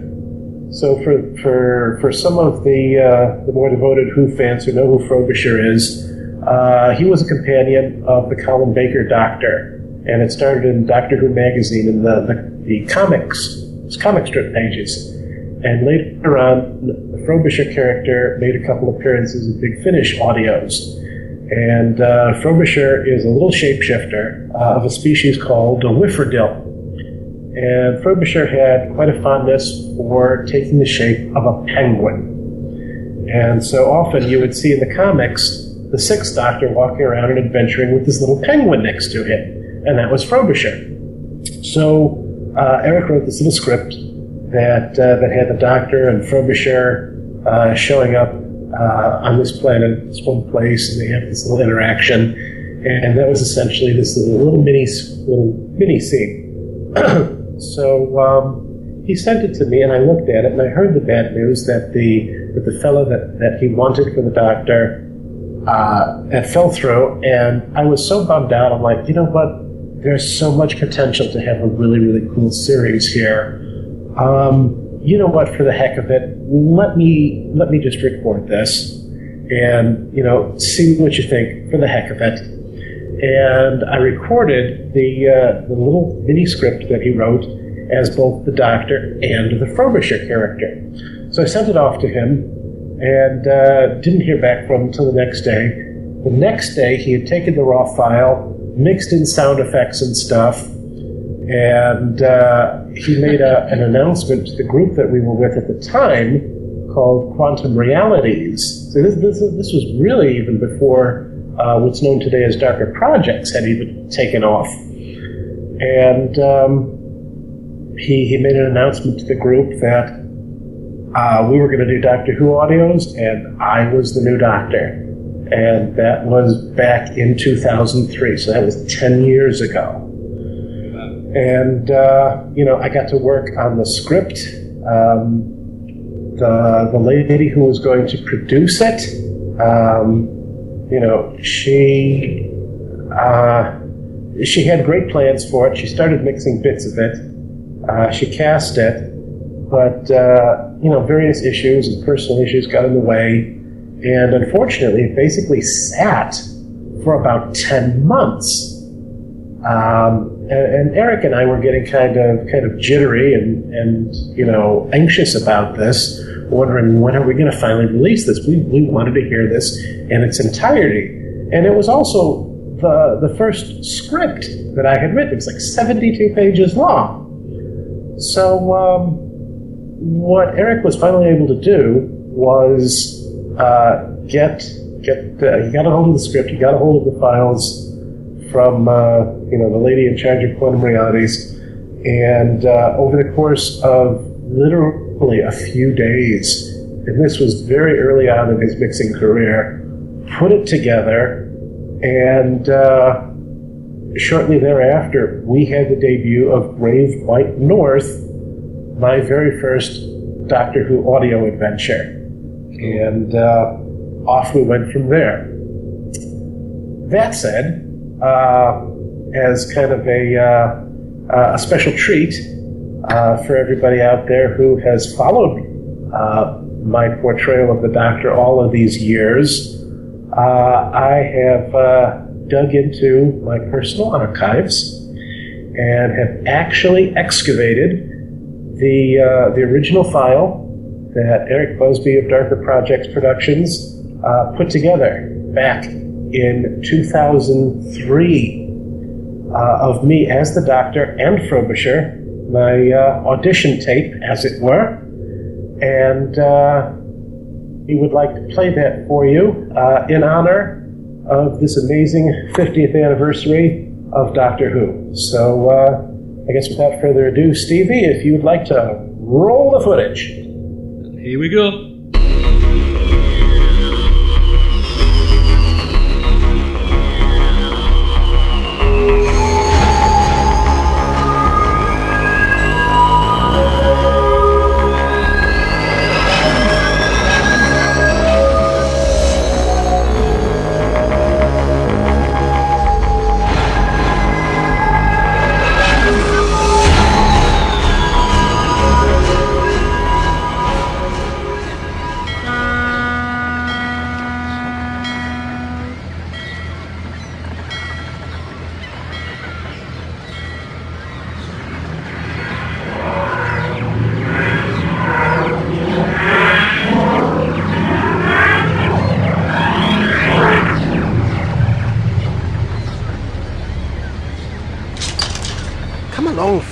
Speaker 5: So for for for some of the uh, the more devoted Who fans who know who Frobisher is, uh, he was a companion of the Colin Baker Doctor, and it started in Doctor Who magazine in the the, the comics comic strip pages. And later on, the Frobisher character made a couple appearances in Big Finish audios. And uh, Frobisher is a little shapeshifter uh, of a species called a Whifferdill. And Frobisher had quite a fondness for taking the shape of a penguin. And so often you would see in the comics the Sixth Doctor walking around and adventuring with this little penguin next to him. And that was Frobisher. So uh, Eric wrote this little script that, uh, that had the Doctor and Frobisher uh, showing up uh, on this planet, this one place, and they have this little interaction. And that was essentially this little mini, little mini scene. [CLEARS THROAT] so um, he sent it to me, and I looked at it, and I heard the bad news that the that the fellow that, that he wanted for the Doctor uh, fell through, and I was so bummed out. I'm like, you know what? There's so much potential to have a really, really cool series here. Um, you know what? For the heck of it, let me let me just record this, and you know, see what you think. For the heck of it, and I recorded the uh, the little mini script that he wrote as both the Doctor and the Frobisher character. So I sent it off to him, and uh, didn't hear back from him until the next day. The next day, he had taken the raw file, mixed in sound effects and stuff, and uh, he made a, an announcement to the group that we were with at the time called Quantum Realities. So this, this, this was really even before uh, what's known today as Darker Projects had even taken off. And um, he, he made an announcement to the group that uh, we were going to do Doctor Who audios, and I was the new Doctor. And that was back in 2003, so that was 10 years ago. And, uh, you know, I got to work on the script. Um, the, the lady who was going to produce it, um, you know, she, uh, she had great plans for it. She started mixing bits of it. Uh, she cast it but uh, you know, various issues and personal issues got in the way, and unfortunately, it basically sat for about ten months. Um, and, Eric and I were getting kind of kind of jittery and and you know anxious about this, wondering when are we going to finally release this? We we wanted to hear this in its entirety, and it was also the the first script that I had written. It was like seventy two pages long. So. Um, what Eric was finally able to do was uh, get get uh, he got a hold of the script, he got a hold of the files from uh, you know the lady in charge of quantum realities, and uh, over the course of literally a few days, and this was very early on in his mixing career, put it together, and uh, shortly thereafter we had the debut of Brave White North my very first Doctor Who audio adventure. And uh, off we went from there. That said, as kind of a, uh, uh, a special treat uh, for everybody out there who has followed uh, my portrayal of the Doctor all of these years, uh, I have uh, dug into my personal archives and have actually excavated the uh, the original file that Eric Busby of Darker Projects Productions uh, put together back in 2003 uh, of me as the Doctor and Frobisher, my uh, audition tape, as it were, and uh, would like to play that for you uh, in honor of this amazing 50th anniversary of Doctor Who. So, uh, I guess without further ado, Stevie, if you would like to roll the footage.
Speaker 4: Here we go.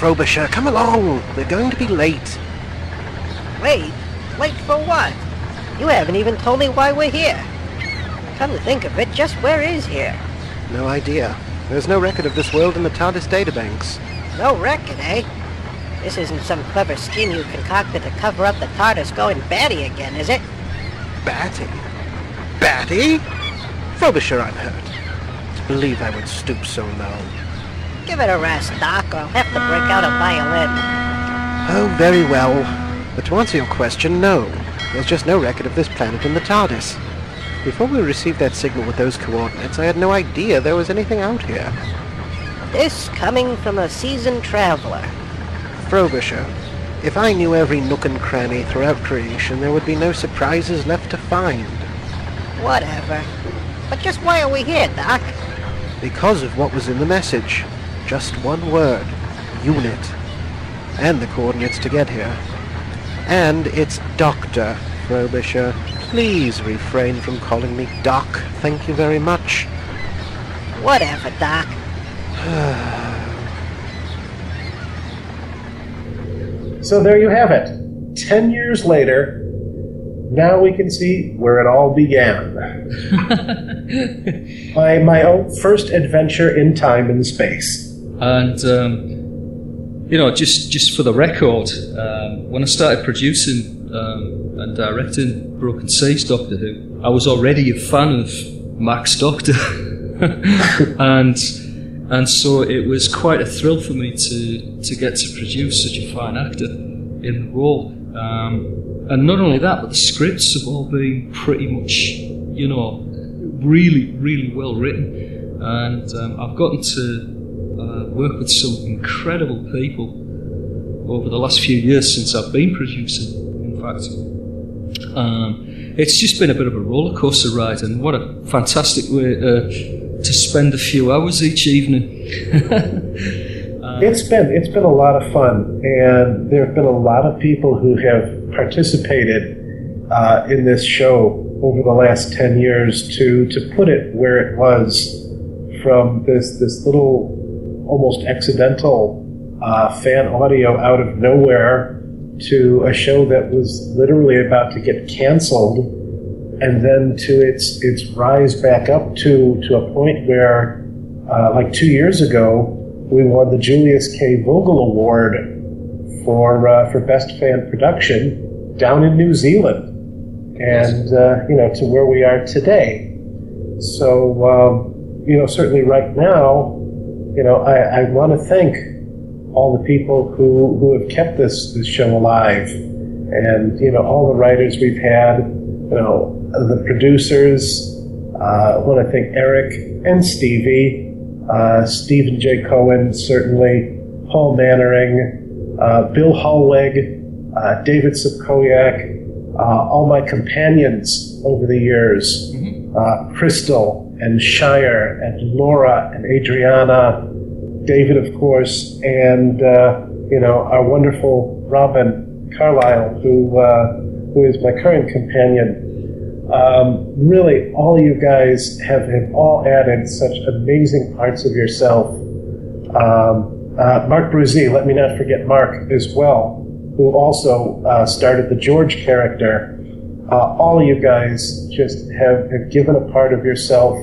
Speaker 6: Frobisher, come along. We're going to be late.
Speaker 7: Wait, late for what? You haven't even told me why we're here. Come to think of it, just where is here?
Speaker 6: No idea. There's no record of this world in the TARDIS databanks.
Speaker 7: No record, eh? This isn't some clever scheme you concocted to cover up the TARDIS going batty again, is it?
Speaker 6: Batty? Batty? Frobisher, I'm hurt. To believe I would stoop so low.
Speaker 7: Give it a rest, Doc, or I'll have to break out a violin.
Speaker 6: Oh, very well. But to answer your question, no. There's just no record of this planet in the TARDIS. Before we received that signal with those coordinates, I had no idea there was anything out here.
Speaker 7: This coming from a seasoned traveler.
Speaker 6: Frobisher, if I knew every nook and cranny throughout creation, there would be no surprises left to find.
Speaker 7: Whatever. But just why are we here, Doc?
Speaker 6: Because of what was in the message. Just one word. Unit. And the coordinates to get here. And it's Doctor, Frobisher. Please refrain from calling me Doc. Thank you very much.
Speaker 7: Whatever, Doc. [SIGHS]
Speaker 5: So there you have it. Ten years later, now we can see where it all began. [LAUGHS] my, my own first adventure in time and space.
Speaker 4: And um, you know, just just for the record, um, when I started producing um, and directing Broken Seas Doctor Who, I was already a fan of Max Doctor, [LAUGHS] and and so it was quite a thrill for me to to get to produce such a fine actor in the role. Um, and not only that, but the scripts have all been pretty much, you know, really, really well written. And um, I've gotten to uh, work with some incredible people over the last few years since I've been producing, in fact. Um, it's just been a bit of a roller coaster ride, and what a fantastic way uh, to spend a few hours each evening. [LAUGHS]
Speaker 5: It's been it's been a lot of fun, and there have been a lot of people who have participated uh, in this show over the last ten years. To to put it where it was, from this this little almost accidental uh, fan audio out of nowhere to a show that was literally about to get canceled, and then to its its rise back up to to a point where, uh, like two years ago, we won the Julius K. Vogel Award for uh, for best fan production down in New Zealand, and uh, you know to where we are today. So um, you know certainly right now, you know I, I want to thank all the people who who have kept this this show alive and you know all the writers we've had, you know the producers. Uh, I want to thank Eric and Stevie, uh, Stephen J. Cohen certainly, Paul Mannering, uh, Bill Hallweg, uh, David Subkoyak, uh, all my companions over the years, uh, Crystal and Shire and Laura and Adriana, David, of course, and uh, you know our wonderful Robin Carlisle, who uh, who is my current companion. Um, really, all you guys have, have all added such amazing parts of yourself. Um, uh, Mark Bruzzi, let me not forget Mark as well, who also uh, started the George character. Uh, all you guys just have, have given a part of yourself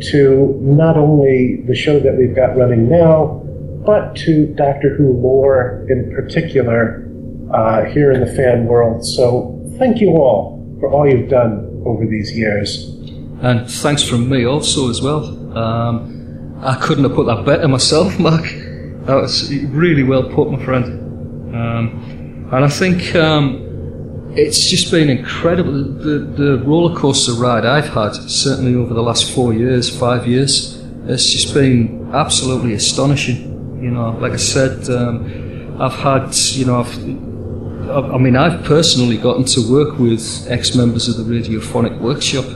Speaker 5: to not only the show that we've got running now, but to Doctor Who lore in particular uh, here in the fan world. So thank you all for all you've done over these years.
Speaker 4: And thanks from me also as well. Um, I couldn't have put that better myself, [LAUGHS] Mark. That was really well put, my friend. Um, and I think um, it's just been incredible. The, the roller coaster ride I've had, certainly over the last four years, five years, it's just been absolutely astonishing. You know, like I said, um, I've had, you know, I've, I I mean, I've personally gotten to work with ex members of the Radiophonic Workshop,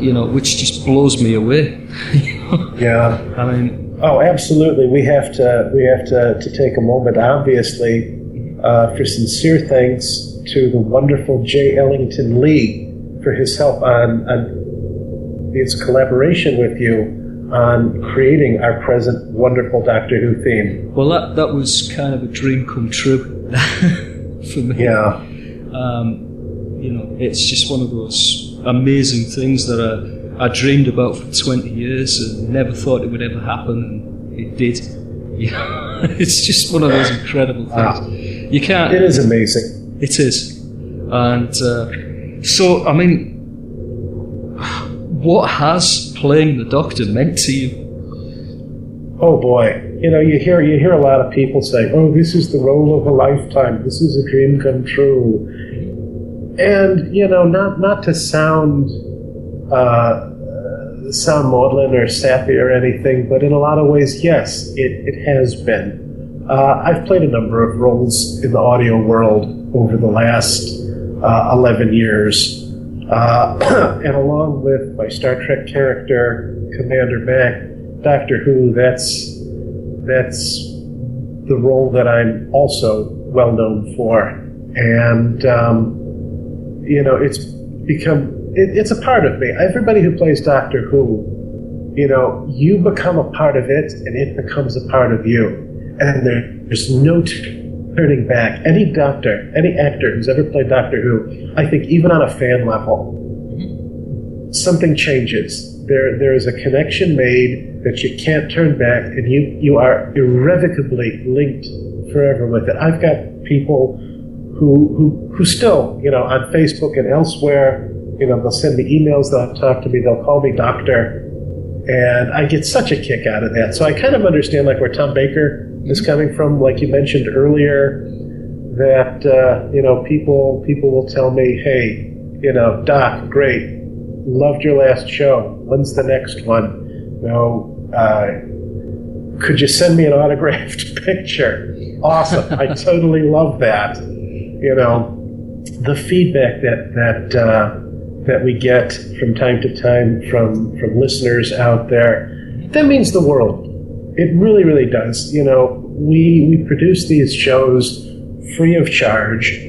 Speaker 4: you know, which just blows me away. [LAUGHS]
Speaker 5: Yeah.
Speaker 4: I mean,
Speaker 5: Oh, absolutely. We have to we have to, to take a moment, obviously, uh, for sincere thanks to the wonderful Jay Ellington Lee for his help on, on his collaboration with you on creating our present wonderful Doctor Who theme.
Speaker 4: well, that, that was kind of a dream come true [LAUGHS] for me.
Speaker 5: Yeah.
Speaker 4: Um, you know, it's just one of those amazing things that I, I dreamed about for 20 years and never thought it would ever happen, and it did. [LAUGHS] Know, it's just one of those incredible things. You can't.
Speaker 5: It is amazing.
Speaker 4: It is. And uh, so, I mean, what has playing the Doctor meant to you?
Speaker 5: Oh boy. You know, you hear you hear a lot of people say, "Oh, this is the role of a lifetime. This is a dream come true." And you know, not not to sound uh, sound maudlin or sappy or anything, but in a lot of ways, yes, it, it has been. Uh, I've played a number of roles in the audio world over the last uh, 11 years. Uh, [CLEARS THROAT] and along with my Star Trek character, Commander Mac, Doctor Who, that's, that's the role that I'm also well known for. And, um, you know, it's become, it, it's a part of me. Everybody who plays Doctor Who, you know, you become a part of it and it becomes a part of you. And there, there's no turning back. Any doctor, any actor who's ever played Doctor Who, I think even on a fan level, mm-hmm. something changes. There, there is a connection made that you can't turn back, and you, you are irrevocably linked forever with it. I've got people who, who, who still, you know, on Facebook and elsewhere, you know, they'll send me emails, they'll talk to me, they'll call me doctor, and I get such a kick out of that. So I kind of understand like where Tom Baker is coming from, like you mentioned earlier, that uh, you know people people will tell me, hey, you know, Doc, great, loved your last show. When's the next one? You know, uh, could you send me an autographed [LAUGHS] picture? Awesome, I [LAUGHS] totally love that. You know, the feedback that that. Uh, that we get from time to time from from listeners out there that means the world it really really does. You know we we produce these shows free of charge.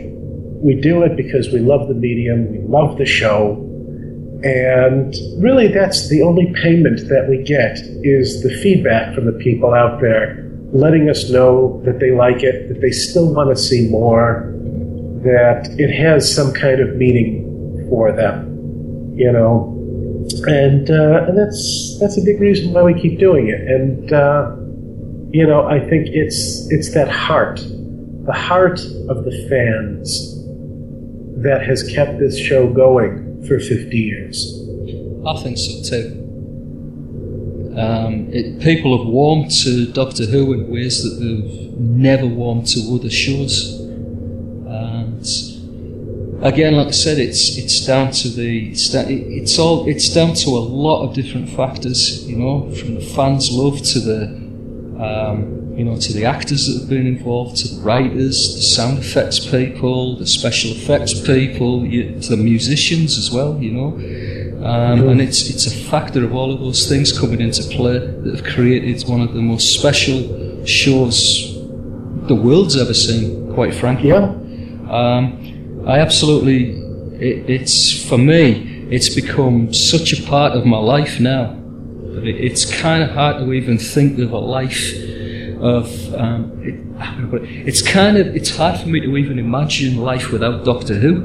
Speaker 5: We do it because we love the medium we love the show and really that's the only payment that we get is the feedback from the people out there letting us know that they like it that they still want to see more that it has some kind of meaning for them, you know, and uh, and that's that's a big reason why we keep doing it. And uh, you know, I think it's it's that heart, the heart of the fans, that has kept this show going for fifty years.
Speaker 4: I think so too. Um, it, people have warmed to Doctor Who in ways that they've never warmed to other shows. And again, like I said, it's it's down to the it's, it's all it's down to a lot of different factors. You know, from the fans' love to the um, you know to the actors that have been involved, to the writers, the sound effects people, the special effects people, you, to the musicians as well. You know, um, and it's it's a factor of all of those things coming into play that have created one of the most special shows the world's ever seen. Quite frankly.
Speaker 5: Yeah.
Speaker 4: Um, I absolutely, it, it's for me, it's become such a part of my life now. that It, it's kind of hard to even think of a life of. Um, it, how can put it? It's kind of it's hard for me to even imagine life without Doctor Who.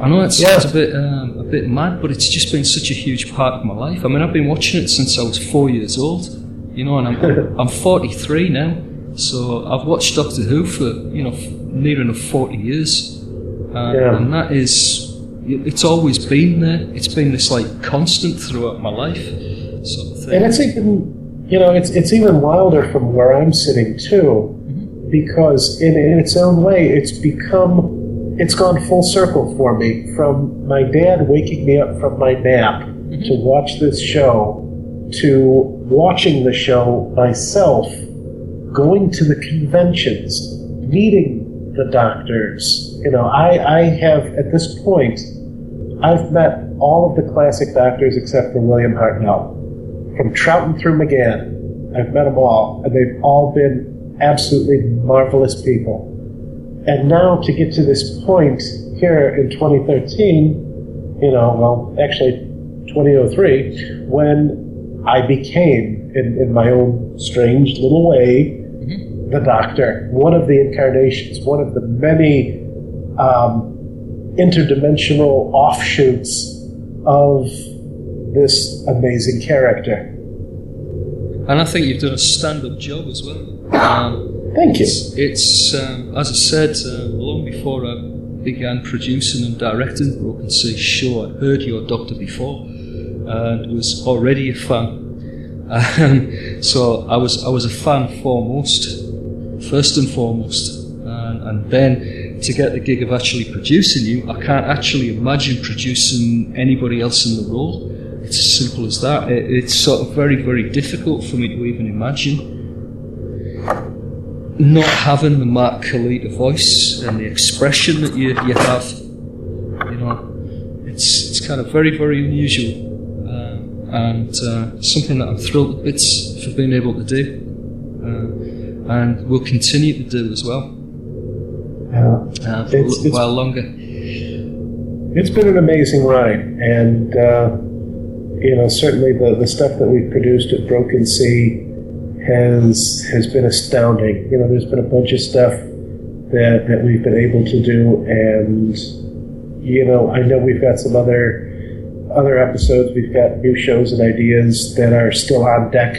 Speaker 4: I know it sounds
Speaker 5: Yeah.
Speaker 4: a bit um, a bit mad, but it's just been such a huge part of my life. I mean, I've been watching it since I was four years old, you know, and I'm [LAUGHS] I'm 43 now, so I've watched Doctor Who for you know near enough 40 years, uh,
Speaker 5: Yeah.
Speaker 4: and that is it's always been there. It's been this like constant throughout my life, sort of thing.
Speaker 5: And it's even, you know, it's it's even wilder from where I'm sitting too, because in in its own way, it's become, it's gone full circle for me. From my dad waking me up from my nap to watch this show, to watching the show myself, going to the conventions, meeting the doctors. You know, I I have at this point, I've met all of the classic doctors except for William Hartnell from Troughton through McGann. I've met them all, and they've all been absolutely marvelous people. And now to get to this point here in 2013, you know, well, actually 2003, when I became, in, in my own strange little way, mm-hmm. the Doctor, one of the incarnations, one of the many um, interdimensional offshoots of this amazing character.
Speaker 4: And I think you've done a stand-up job as well. Um,
Speaker 5: Thank you.
Speaker 4: It's, it's um, as I said, uh, long before I began producing and directing Broken Sea show, I'd heard your Doctor before and was already a fan. Um, so I was I was a fan foremost, first and foremost, and, and then to get the gig of actually producing you, I can't actually imagine producing anybody else in the role. It's as simple as that. It, it's sort of very very difficult for me to even imagine not having the Mark Kalita voice and the expression that you, you have, you know, it's it's kind of very very unusual, um, and uh, something that I'm thrilled bits for being able to do, uh, and will continue to do as well
Speaker 5: Yeah.
Speaker 4: uh, a
Speaker 5: It's-
Speaker 4: little
Speaker 5: it's-
Speaker 4: while longer.
Speaker 5: It's been an amazing ride, and uh, you know certainly the, the stuff that we've produced at Broken Sea has has been astounding. You know, there's been a bunch of stuff that that we've been able to do, and you know, I know we've got some other other episodes. We've got new shows and ideas that are still on deck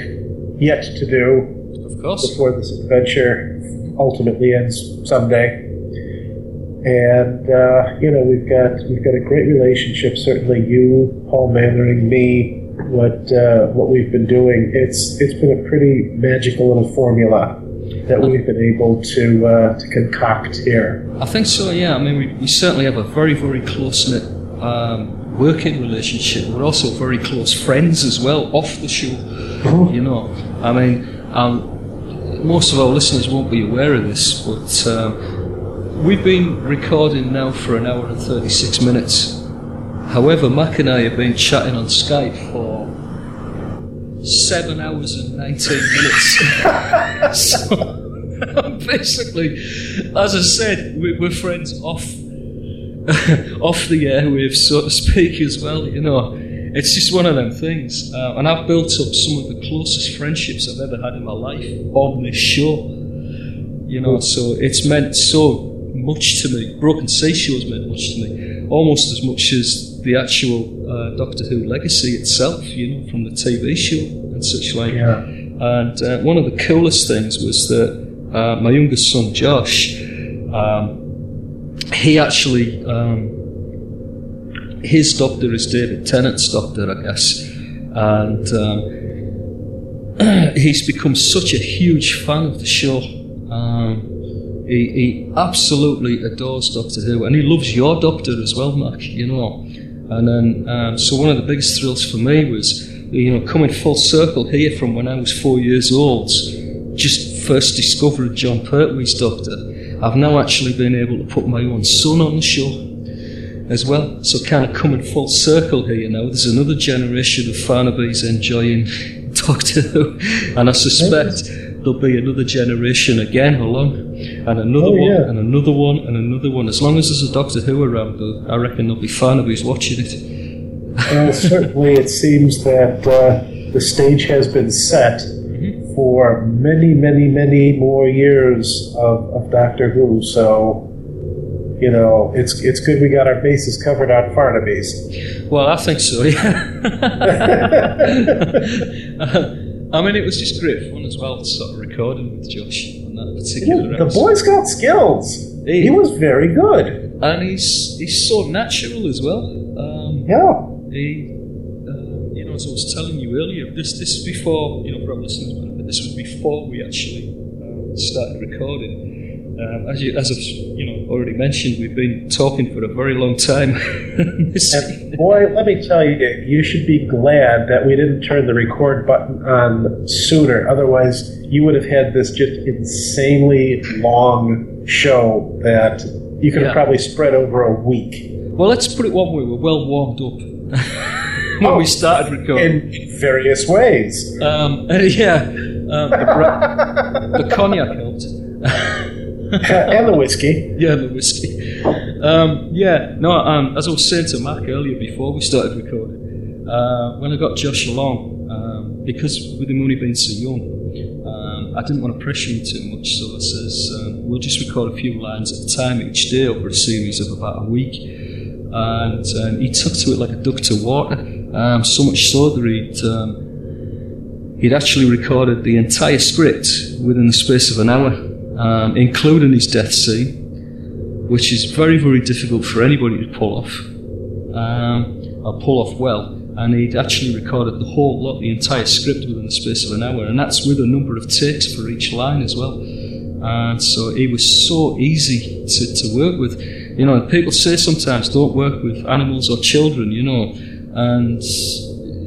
Speaker 5: yet to do
Speaker 4: Of course.
Speaker 5: before this adventure ultimately ends someday. And uh, you know we've got we've got a great relationship. Certainly, you, Paul Mannering, me, what uh, what we've been doing. It's it's been a pretty magical little formula that we've been able to uh, to concoct here.
Speaker 4: I think so, yeah. I mean, we, we certainly have a very, very close knit um, working relationship. We're also very close friends as well off the show. You know, I mean, um, most of our listeners won't be aware of this, but um, we've been recording now for an hour and 36 minutes. However, Mac and I have been chatting on Skype for seven hours and 19 minutes. [LAUGHS] so, [LAUGHS] basically, as I said, we- we're friends off [LAUGHS] off the airwaves, so to speak, as well. You know, it's just one of them things. Uh, and I've built up some of the closest friendships I've ever had in my life on this show. You know, so it's meant so much to me. Broken Sea Show's meant much to me, almost as much as the actual uh, Doctor Who legacy itself. You know, from the TV show and such like.
Speaker 5: Yeah.
Speaker 4: And uh, one of the coolest things was that uh, my youngest son Josh, um, he actually, um, his doctor is David Tennant's doctor, I guess, and um, [CLEARS THROAT] he's become such a huge fan of the show. Um, He, he absolutely adores Doctor Who, and he loves your Doctor as well, Mark. You know, and then um, so one of the biggest thrills for me was, you know, coming full circle here from when I was four years old, just first discovering Jon Pertwee's Doctor. I've now actually been able to put my own son on the show as well. So kind of coming full circle here now. There's another generation of Farnabys enjoying [LAUGHS] Doctor Who, and I suspect there'll be another generation again along, and another
Speaker 5: Oh,
Speaker 4: one,
Speaker 5: yeah.
Speaker 4: and another one, and another one. As long as there's a Doctor Who around, though, I reckon there'll be fun of who's watching it.
Speaker 5: Well, [LAUGHS] certainly it seems that uh, the stage has been set for many, many, many more years of, of Doctor Who. So, you know, it's it's good we got our bases covered on Farnaby's.
Speaker 4: Well, I think so. Yeah. [LAUGHS] [LAUGHS] I mean, it was just great fun as well, sort of recording with Josh on that particular
Speaker 5: the
Speaker 4: episode.
Speaker 5: boy's got skills.
Speaker 4: Hey.
Speaker 5: He was very good.
Speaker 4: and he's he's so natural as well. Um,
Speaker 5: Yeah.
Speaker 4: he, uh, you know, as I was telling you earlier, this this is before you know for our listeners, but this was before we actually uh, started recording. Um, as you as I've you know already mentioned, we've been talking for a very long time. [LAUGHS]
Speaker 5: Boy, let me tell you, you should be glad that we didn't turn the record button on sooner. Otherwise, you would have had this just insanely long show that you could have probably spread over a week.
Speaker 4: well, let's put it one way: we're well warmed up [LAUGHS] when we started recording.
Speaker 5: in various ways.
Speaker 4: Um, [LAUGHS] yeah, um, the, bra- the cognac helped. [LAUGHS]
Speaker 5: and the whiskey.
Speaker 4: Yeah, the whiskey. Um, yeah, no, um, as I was saying to Mark earlier before we started recording, uh, when I got Josh along, um, because with him only being so young, um, I didn't want to pressure him too much, so I says, um, we'll just record a few lines at a time each day over a series of about a week. And um, he took to it like a duck to water, so much so that he'd, he'd actually recorded the entire script within the space of an hour, um, including his death scene which is very, very difficult for anybody to pull off, um, or pull off well. And he'd actually recorded the whole lot, the entire script within the space of an hour, and that's with a number of takes for each line as well. And so it was so easy to, to work with. You know, people say sometimes don't work with animals or children, you know, and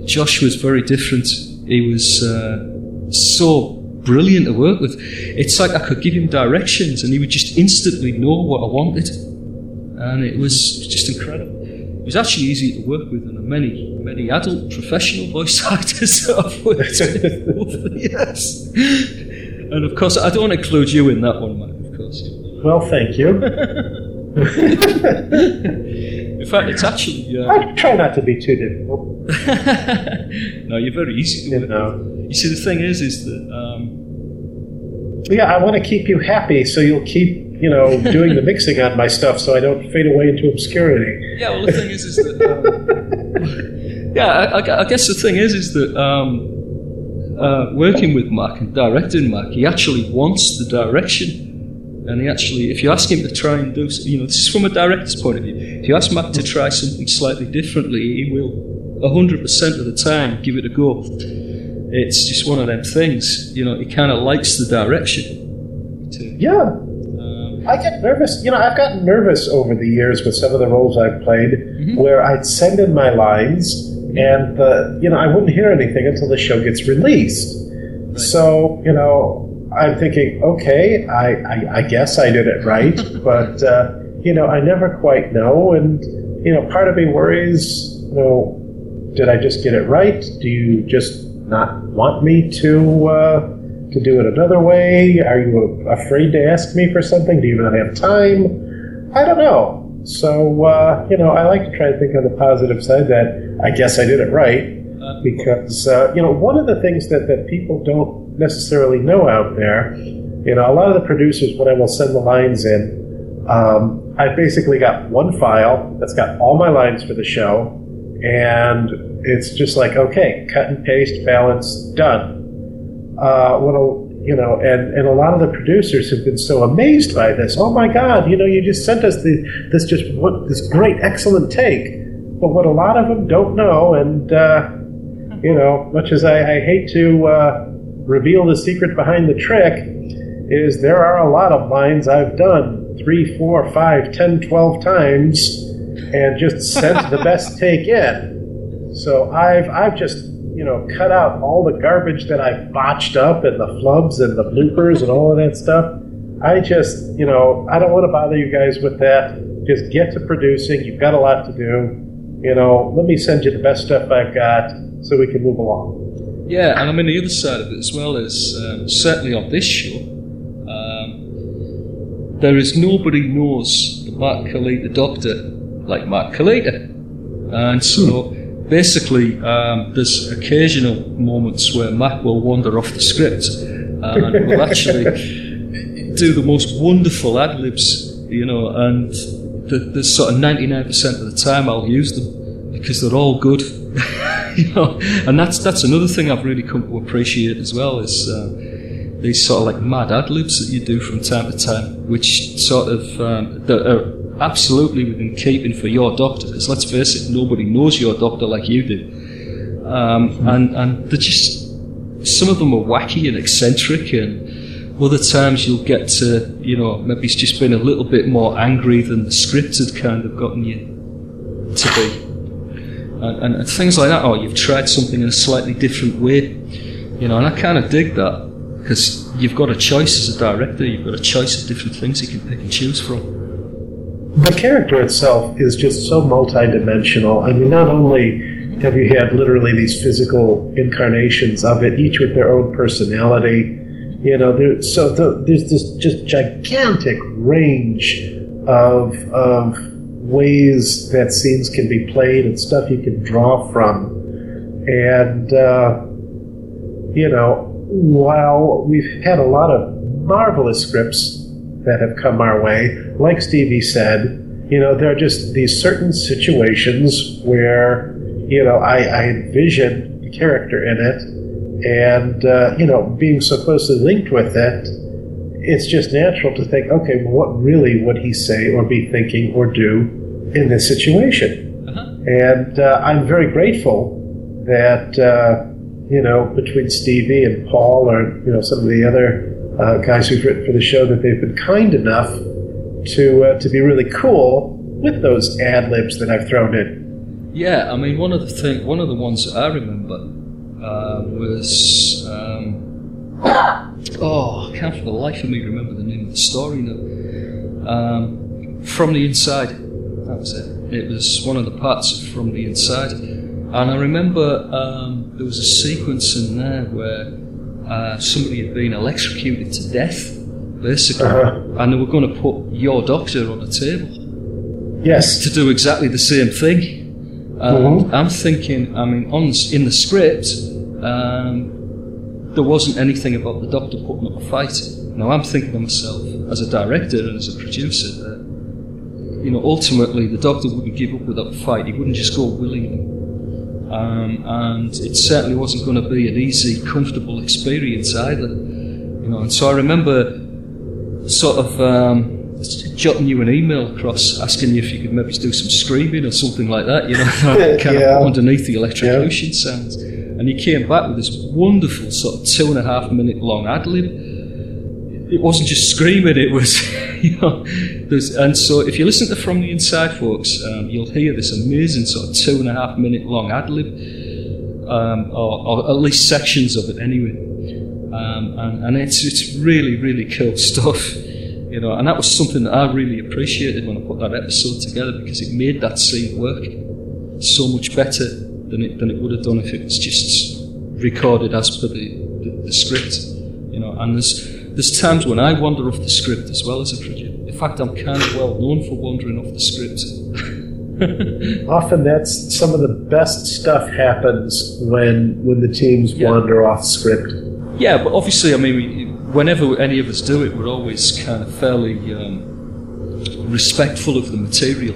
Speaker 4: Josh was very different. He was uh, so brilliant to work with. It's like I could give him directions and he would just instantly know what I wanted. And it was just incredible. It was actually easy to work with than many, many adult professional voice [LAUGHS] actors that I've worked with over the years. And of course, I don't include you in that one, Mike, of course.
Speaker 5: Well, thank you. [LAUGHS]
Speaker 4: In fact, it's actually. Uh,
Speaker 5: I try not to be too difficult. [LAUGHS]
Speaker 4: no, you're very easy to
Speaker 5: You
Speaker 4: work
Speaker 5: know.
Speaker 4: with. You see, the thing is, is that. Um,
Speaker 5: Yeah, I want to keep you happy, so you'll keep, you know, [LAUGHS] doing the mixing on my stuff, so I don't fade away into obscurity.
Speaker 4: Yeah, well, the thing is, is that. Um, [LAUGHS] yeah, I, I- I guess the thing is, is that um, uh, working with Mark and directing Mark, he actually wants the direction. And he actually, if you ask him to try and do, you know, this is from a director's point of view. If you ask Mark to try something slightly differently, he will, 100% of the time, give it a go. It's just one of them things, you know, he kind of likes the direction. To,
Speaker 5: Yeah,
Speaker 4: um,
Speaker 5: I get nervous. You know, I've gotten nervous over the years with some of the roles I've played, where I'd send in my lines, and the, you know, I wouldn't hear anything until the show gets released. So, you know, I'm thinking, okay, I, I, I guess I did it right, [LAUGHS] but uh, you know, I never quite know, and you know, part of me worries, you know, did I just get it right? Do you just not want me to uh, to do it another way? Are you afraid to ask me for something? Do you not have time? I don't know. So uh, you know, I like to try to think on the positive side that I guess I did it right because uh, you know one of the things that, that people don't necessarily know out there, you know, a lot of the producers when I will send the lines in, um, I've basically got one file that's got all my lines for the show, and it's just like okay, cut and paste, balance, done. Uh, what a you know, and, and a lot of the producers have been so amazed by this. Oh my God! You know, you just sent us the, this just what this great, excellent take. But what a lot of them don't know, and uh, you know, much as I, I hate to uh, reveal the secret behind the trick, is there are a lot of lines I've done three, four, five, ten, twelve times and just sent the [LAUGHS] best take in. So I've I've just you know cut out all the garbage that I botched up and the flubs and the bloopers and all of that stuff. I just you know I don't want to bother you guys with that. Just get to producing. You've got a lot to do. You know, let me send you the best stuff I've got so we can move along.
Speaker 4: Yeah, and I mean the other side of it as well is um, certainly on this show, um, there is nobody knows the Mark Kalita, the Doctor, like Mark Kalita, and so basically um, there's occasional moments where Matt will wander off the script and will [LAUGHS] actually do the most wonderful ad libs, you know, and the, the sort of 99% of the time I'll use them because they're all good. [LAUGHS] you know, and that's that's another thing I've really come to appreciate as well is uh, these sort of like mad ad libs that you do from time to time, which sort of um, that are absolutely within keeping for your doctor. Because let's face it, nobody knows your doctor like you do, um, and and they're just some of them are wacky and eccentric and. Other times you'll get to, you know, maybe it's just been a little bit more angry than the script had kind of gotten you to be and, and, things like that. Or you've tried something in a slightly different way, you know. And I kind of dig that because you've got a choice as a director. You've got a choice of different things you can pick and choose from.
Speaker 5: The character itself is just so multidimensional. I mean, not only have you had literally these physical incarnations of it, each with their own personality. You know, there, so the, there's this just gigantic range of of ways that scenes can be played and stuff you can draw from. And, uh, you know, while we've had a lot of marvelous scripts that have come our way, like Stevie said, you know, there are just these certain situations where, you know, I, I envision the character in it, and, uh, you know, being so closely linked with it, it's just natural to think, okay, well, what really would he say or be thinking or do in this situation?
Speaker 4: Uh-huh.
Speaker 5: And uh, I'm very grateful that, uh, you know, between Stevie and Paul or, you know, some of the other uh, guys who've written for the show, that they've been kind enough to, uh, to be really cool with those ad libs that I've thrown in.
Speaker 4: Yeah, I mean, one of the thing, one of the ones that I remember uh, was um, oh, I can't for the life of me remember the name of the story now. Um, from the inside, that was it. It was one of the parts of from the inside, and I remember um, there was a sequence in there where uh, somebody had been electrocuted to death, basically,
Speaker 5: Uh-huh.
Speaker 4: and they were going to put your doctor on a table
Speaker 5: Yes.
Speaker 4: to do exactly the same thing. And
Speaker 5: Mhm.
Speaker 4: I'm thinking, I mean, on in the script, um, there wasn't anything about the doctor putting up a fight. Now I'm thinking to myself, as a director and as a producer, that you know, ultimately the doctor wouldn't give up without a fight. He wouldn't just go willingly. Um, and it certainly wasn't going to be an easy, comfortable experience either. You know, and so I remember sort of um, jotting you an email across asking you if you could maybe do some screaming or something like that, you know, [LAUGHS] [LAUGHS] kind
Speaker 5: Yeah.
Speaker 4: of underneath the electrocution sounds. And he came back with this wonderful sort of two and a half minute long ad lib. It wasn't just screaming; it was, [LAUGHS] you know. And so, if you listen to From the Inside, folks, um, you'll hear this amazing sort of two and a half minute long ad lib, um, or, or at least sections of it anyway. Um, and, and it's it's really really cool stuff, you know. And that was something that I really appreciated when I put that episode together because it made that scene work so much better than it than it would have done if it was just recorded as per the, the, the script, you know. And there's there's times when I wander off the script as well as a producer. In fact, I'm kind of well known for wandering off the script. [LAUGHS]
Speaker 5: Often that's some of the best stuff happens when when the teams
Speaker 4: Yeah.
Speaker 5: wander off script.
Speaker 4: Yeah, but obviously, I mean, whenever any of us do it, we're always kind of fairly um, respectful of the material.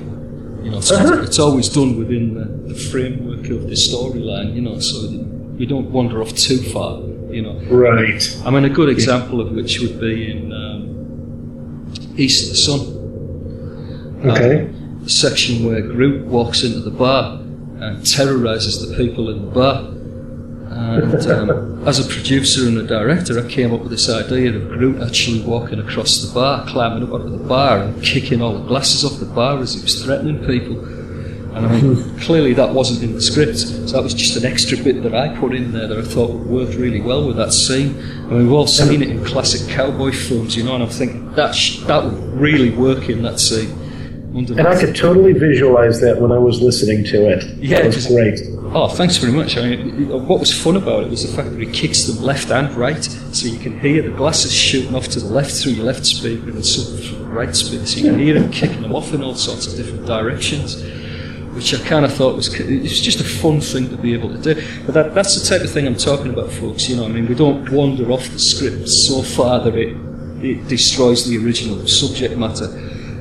Speaker 4: You know, so
Speaker 5: Uh-huh.
Speaker 4: it's always done within the, the framework of the storyline. You know, so we don't wander off too far. You know,
Speaker 5: Right.
Speaker 4: I mean, a good example of which would be in um, East of the Sun.
Speaker 5: Okay.
Speaker 4: the section where Groot walks into the bar and terrorizes the people in the bar. And um, as a producer and a director, I came up with this idea of Groot actually walking across the bar, climbing up onto the bar, and kicking all the glasses off the bar as he was threatening people. And I mean, [LAUGHS] clearly that wasn't in the script, so that was just an extra bit that I put in there that I thought would work really well with that scene. I mean, we've all seen it in classic cowboy films, you know, and I'm thinking that sh- that would really work in that scene. Under
Speaker 5: And I could totally visualize that when I was listening to it.
Speaker 4: Yeah,
Speaker 5: that was great.
Speaker 4: Oh, thanks very much. I mean, what was fun about it was the fact that he kicks them left and right, so you can hear the glasses shooting off to the left through your left speaker and some through the right speaker, so you can hear him kicking them off in all sorts of different directions. Which I kind of thought was it was just a fun thing to be able to do. But that, that's the type of thing I'm talking about, folks. You know, I mean, we don't wander off the script so far that it it destroys the original subject matter.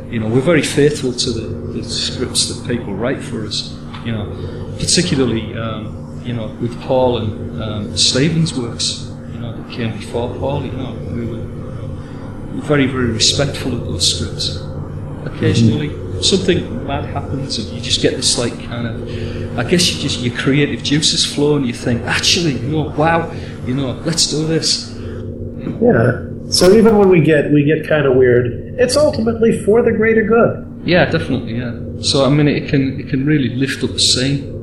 Speaker 4: You know, we're very faithful to the, the scripts that people write for us. You know, particularly um, you know with Paul and um, Stephen's works. You know, that came before Paul. You know, we were very very respectful of those scripts. Occasionally, something mad happens, and you just get this like kind of. I guess you just your creative juices flow, and you think, actually, you know, wow, you know, let's do this.
Speaker 5: Yeah. So even when we get we get kind of weird, it's ultimately for the greater good.
Speaker 4: Yeah, definitely. Yeah. So I mean, it can it can really lift up the scene.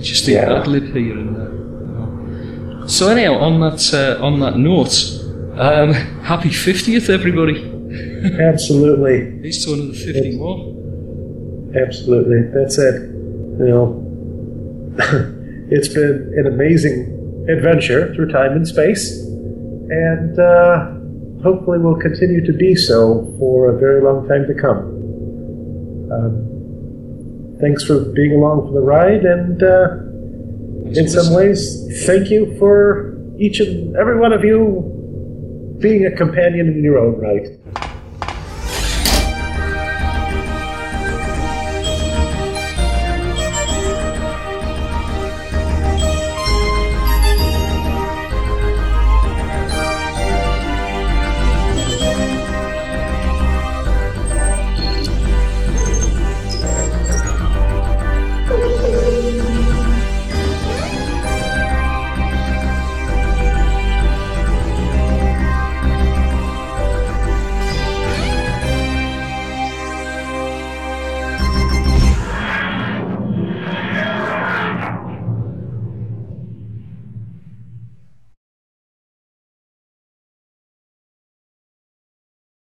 Speaker 4: Just the
Speaker 5: Yeah.
Speaker 4: ad lib here and there. So anyhow, on that uh, on that note, um, [LAUGHS] happy fiftieth, everybody. [LAUGHS]
Speaker 5: Absolutely.
Speaker 4: Here's to another fifty more.
Speaker 5: Absolutely. That's it. You know, [LAUGHS] it's been an amazing adventure through time and space, and uh, hopefully will continue to be so for a very long time to come. Um, thanks for being along for the ride, and uh, in some ways, thank you for each and every one of you being a companion in your own right.